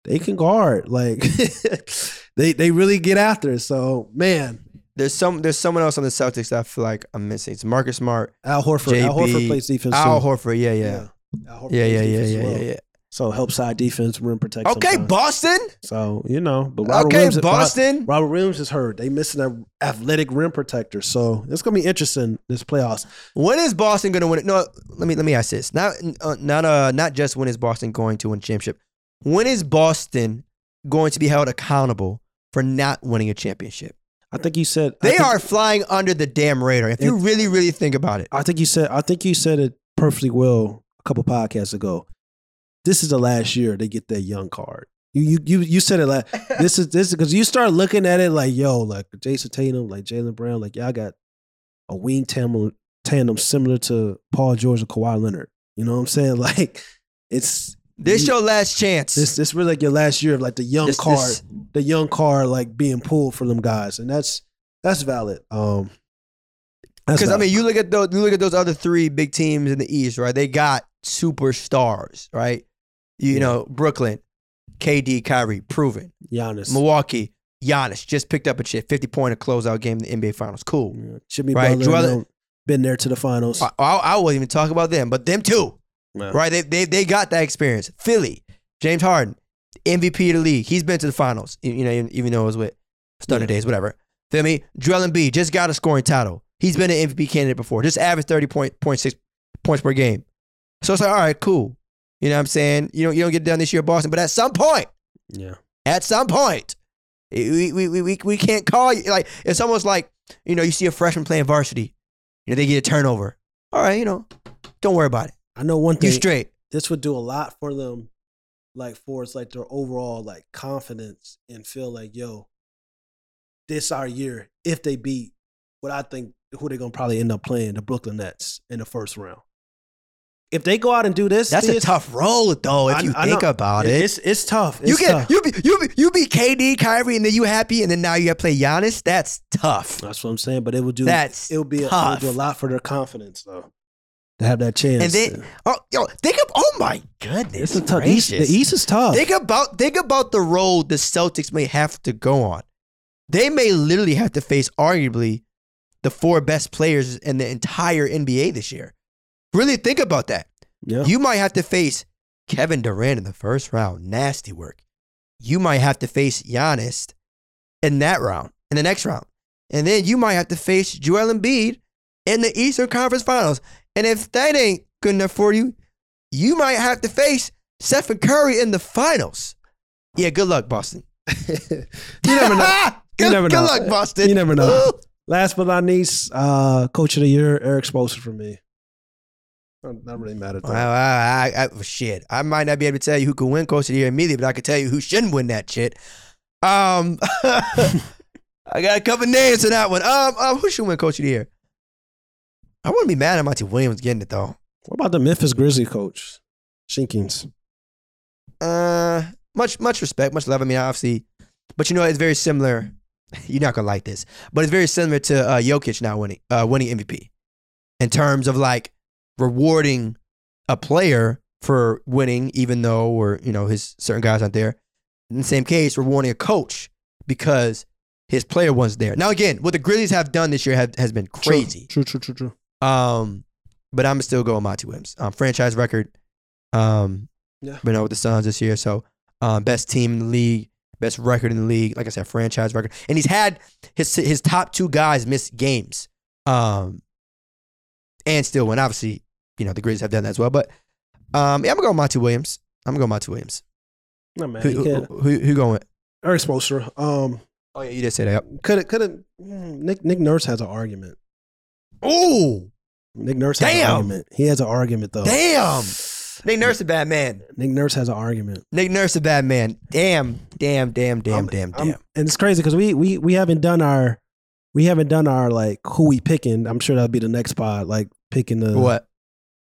they can guard. Like they they really get after it. So man, there's some there's someone else on the Celtics that I feel like I'm missing. It's Marcus Smart, Al Horford. Al Horford plays defense. Al too. Horford. Yeah, yeah, Horford yeah, yeah, yeah, yeah, well. yeah, yeah. So help side defense, rim protection. Okay, Boston. So you know, but Robert Okay, Williams, Boston. Robert Williams is hurt. They missing an athletic rim protector. So it's gonna be interesting this playoffs. When is Boston going to win it? No, let me let me ask this. Not uh, not uh not just when is Boston going to win a championship. When is Boston going to be held accountable for not winning a championship? I think you said They think- are flying under the damn radar. If you really really think about it. I think you said I think you said it perfectly well a couple podcasts ago. This is the last year they get that young card. You you you you said it like this is this because you start looking at it like yo like Jayson Tatum like Jaylen Brown like y'all got a wing tandem tandem similar to Paul George and Kawhi Leonard. You know what I'm saying? Like it's This you- your last chance. this this really like your last year of like the young This- card this- the young card like being pulled for them guys and that's that's valid. Um, Because I mean, you look at those, you look at those other three big teams in the East, right? They got superstars, right? You, Yeah. know, Brooklyn, KD, Kyrie, proven. Giannis, Milwaukee, Giannis just picked up a shit, fifty point a closeout game in the NBA Finals. Cool. Yeah. Jimmy Right, Butler, been there to the finals. I, I, I wasn't even talking about them, but them too, right? They, they they got that experience. Philly, James Harden, MVP of the league. He's been to the finals, you you know, even, even though it was with Thunder Yeah. days, whatever. Feel me? Joel Embiid just got a scoring title. He's been an MVP candidate before. Just averaged thirty point point six points per game. So it's like, all right, cool. You know what I'm saying? You don't you don't get done this year, Boston, but at some point, Yeah. at some point, we, we, we, we, can't call you. Like, it's almost like, you know, you see a freshman playing varsity, you know, they get a turnover. All right, you know, don't worry about it. I know one thing. You straight. This would do a lot for them, like for it's like their overall like confidence and feel like, yo, this our year. If they beat what I think who they're gonna probably end up playing, the Brooklyn Nets in the first round. If they go out and do this, That's a tough roll, though, if I- you I think know. about it. It's it's tough. It's you get tough. you be you be you be KD, Kyrie, and then you happy, and then now you got to play Giannis. That's tough. That's what I'm saying. But it would do. That's it would be. A, it tough. do a lot for their confidence, though, to have that chance. And then, oh, yo, think of, oh my goodness, it's a tough. East, the East is tough. Think about think about the road the Celtics may have to go on. They may literally have to face arguably the four best players in the entire NBA this year. Really think about that. yeah. You might have to face Kevin Durant in the first round, nasty work. You might have to face Giannis in that round, in the next round. And then you might have to face Joel Embiid in the Eastern Conference Finals. And if that ain't good enough for you, you might have to face Stephen Curry in the finals. Yeah, good luck, Boston. you never know. good, never good luck, Boston. You never know. Last but not least, uh, coach of the year, Erik Spoelstra for me. Not, not really mad at that. I, I, I, shit. I might not be able to tell you who could win Coach of the Year immediately, but I can tell you who shouldn't win that shit. Um, I got a couple names to that one. Um, um, who should win Coach of the Year? I wouldn't be mad at Monty Williams getting it though. What about the Memphis Grizzly coach, Jenkins? Uh, much much respect, much love. I mean, obviously, but you know, it's very similar. You're not gonna like this, but it's very similar to uh, Jokic now winning uh, winning MVP in terms of like rewarding a player for winning, even though or you know his certain guys aren't there. In the same case, rewarding a coach because his player wasn't there. Now again, what the Grizzlies have done this year have, has been crazy. True, true, true, true. Um, but I'm still going Monty Williams. Um, franchise record. Um, Yeah. been out with the Suns this year, so um, best team in the league, best record in the league. Like I said, franchise record, and he's had his his top two guys miss games. Um, and still win. Obviously, you know the Grizzlies have done that as well. But um, yeah, I'm gonna go Monty Williams. I'm gonna go Monty Williams. No man, Who, who, who, who going? Erik Spoelstra. Um, Oh yeah, you did say that. could it? Could it? Nick Nick Nurse has an argument. Oh Nick Nurse has an argument. He has an argument though. damn! Nick Nurse a bad man. Nick Nurse has an argument. Nick Nurse a bad man. Damn, damn, damn, damn, I'm- damn, I'm- damn. and it's crazy because we we we haven't done our we haven't done our like who we picking. I'm sure that'll be the next pod, like picking the what?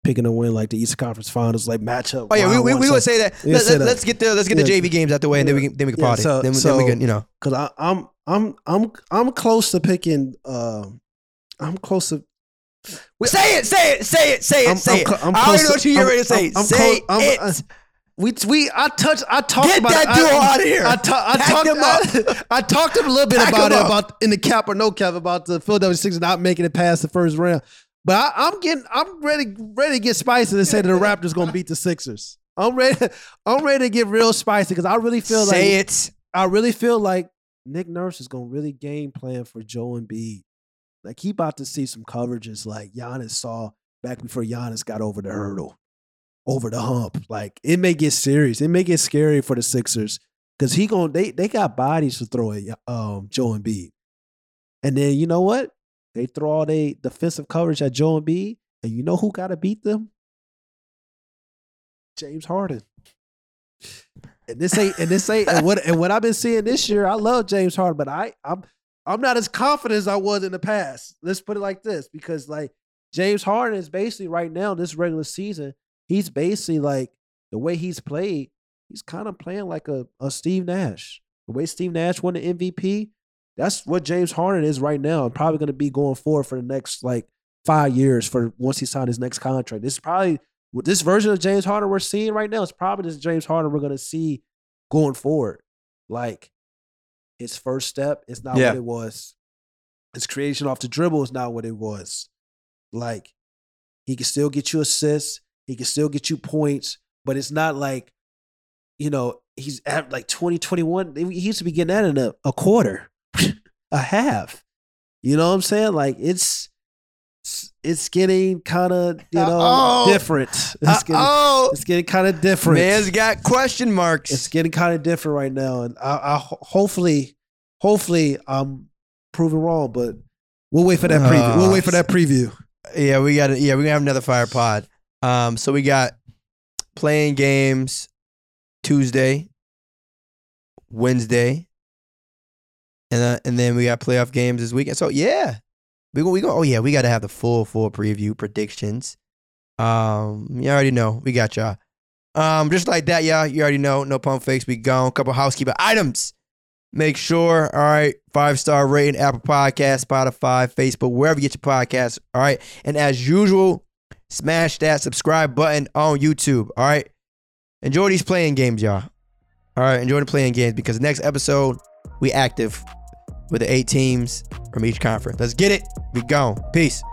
picking to win like the Eastern Conference Finals, like matchup. Oh yeah, we we, we would say that. Yeah, Let, say let, us get the let's get the JV games out the way, and then we can then we can Yeah, party. so- then, we- then so- we can you know. Cause I, I'm I'm I'm I'm close to picking. Um, I'm close to. We- say it, say it, say it, say it, I'm- say I'm it. I'm I already know to- what you're ready to say. I'm- say close- it. uh, We we I touched I talked Get about that duo I, outta here. I, ta- I talked. I, I talked a little bit Pack about it up. about in the cap or no cap about the Philadelphia Sixers not making it past the first round. But I, I'm getting I'm ready ready to get spicy and say that the Raptors gonna beat the Sixers. I'm ready I'm ready to get real spicy because I really feel say like it. I really feel like Nick Nurse is gonna really game plan for Joel Embiid. Like he about to see some coverages like Giannis saw back before Giannis got over the hurdle, over the hump. Like it may get serious. It may get scary for the Sixers because he going they they got bodies to throw at um, Joe Embiid, and then you know what? They throw all they defensive coverage at Joe Embiid, and you know who got to beat them? James Harden. And this ain't and this ain't and what and what I've been seeing this year, I love James Harden, but I I'm I'm not as confident as I was in the past. Let's put it like this, because like James Harden is basically right now this regular season, he's basically like the way he's played, he's kind of playing like a, a Steve Nash. The way Steve Nash won the MVP, that's what James Harden is right now, and probably going to be going forward for the next like five years for once he signed his next contract. This is probably this version of James Harden we're seeing right now. is probably this James Harden we're going to see going forward. Like his first step is not Yeah. what it was. His creation off the dribble is not what it was. Like he can still get you assists, he can still get you points, but it's not like, you know, he's at like 2021. he used to be getting that in a, a quarter, a half. You know what I'm saying? Like it's it's getting kind of you know Uh-oh. different. It's getting oh, it's getting kind of different. man's got question marks. It's getting kind of different right now, and I, I hopefully, hopefully, I'm proven wrong. But we'll wait for that preview. we'll wait for that preview. Yeah, we got it. Yeah, we're gonna have another fire pod. Um, so we got play-in games Tuesday, Wednesday, and uh, and then we got playoff games this weekend. So yeah, we go we go. Oh yeah, we got to have the full full preview predictions. Um, you already know we got y'all. Um, just like that, y'all. You already know. No pump fakes. We gone. Couple housekeeping items. Make sure, all right, five star rating, Apple Podcast, Spotify, Facebook, wherever you get your podcasts. All right. And as usual, smash that subscribe button on YouTube. All right. Enjoy these play-in games, y'all. All right. Enjoy the play-in games because next episode, we active with the eight teams from each conference. Let's get it. We go. Peace.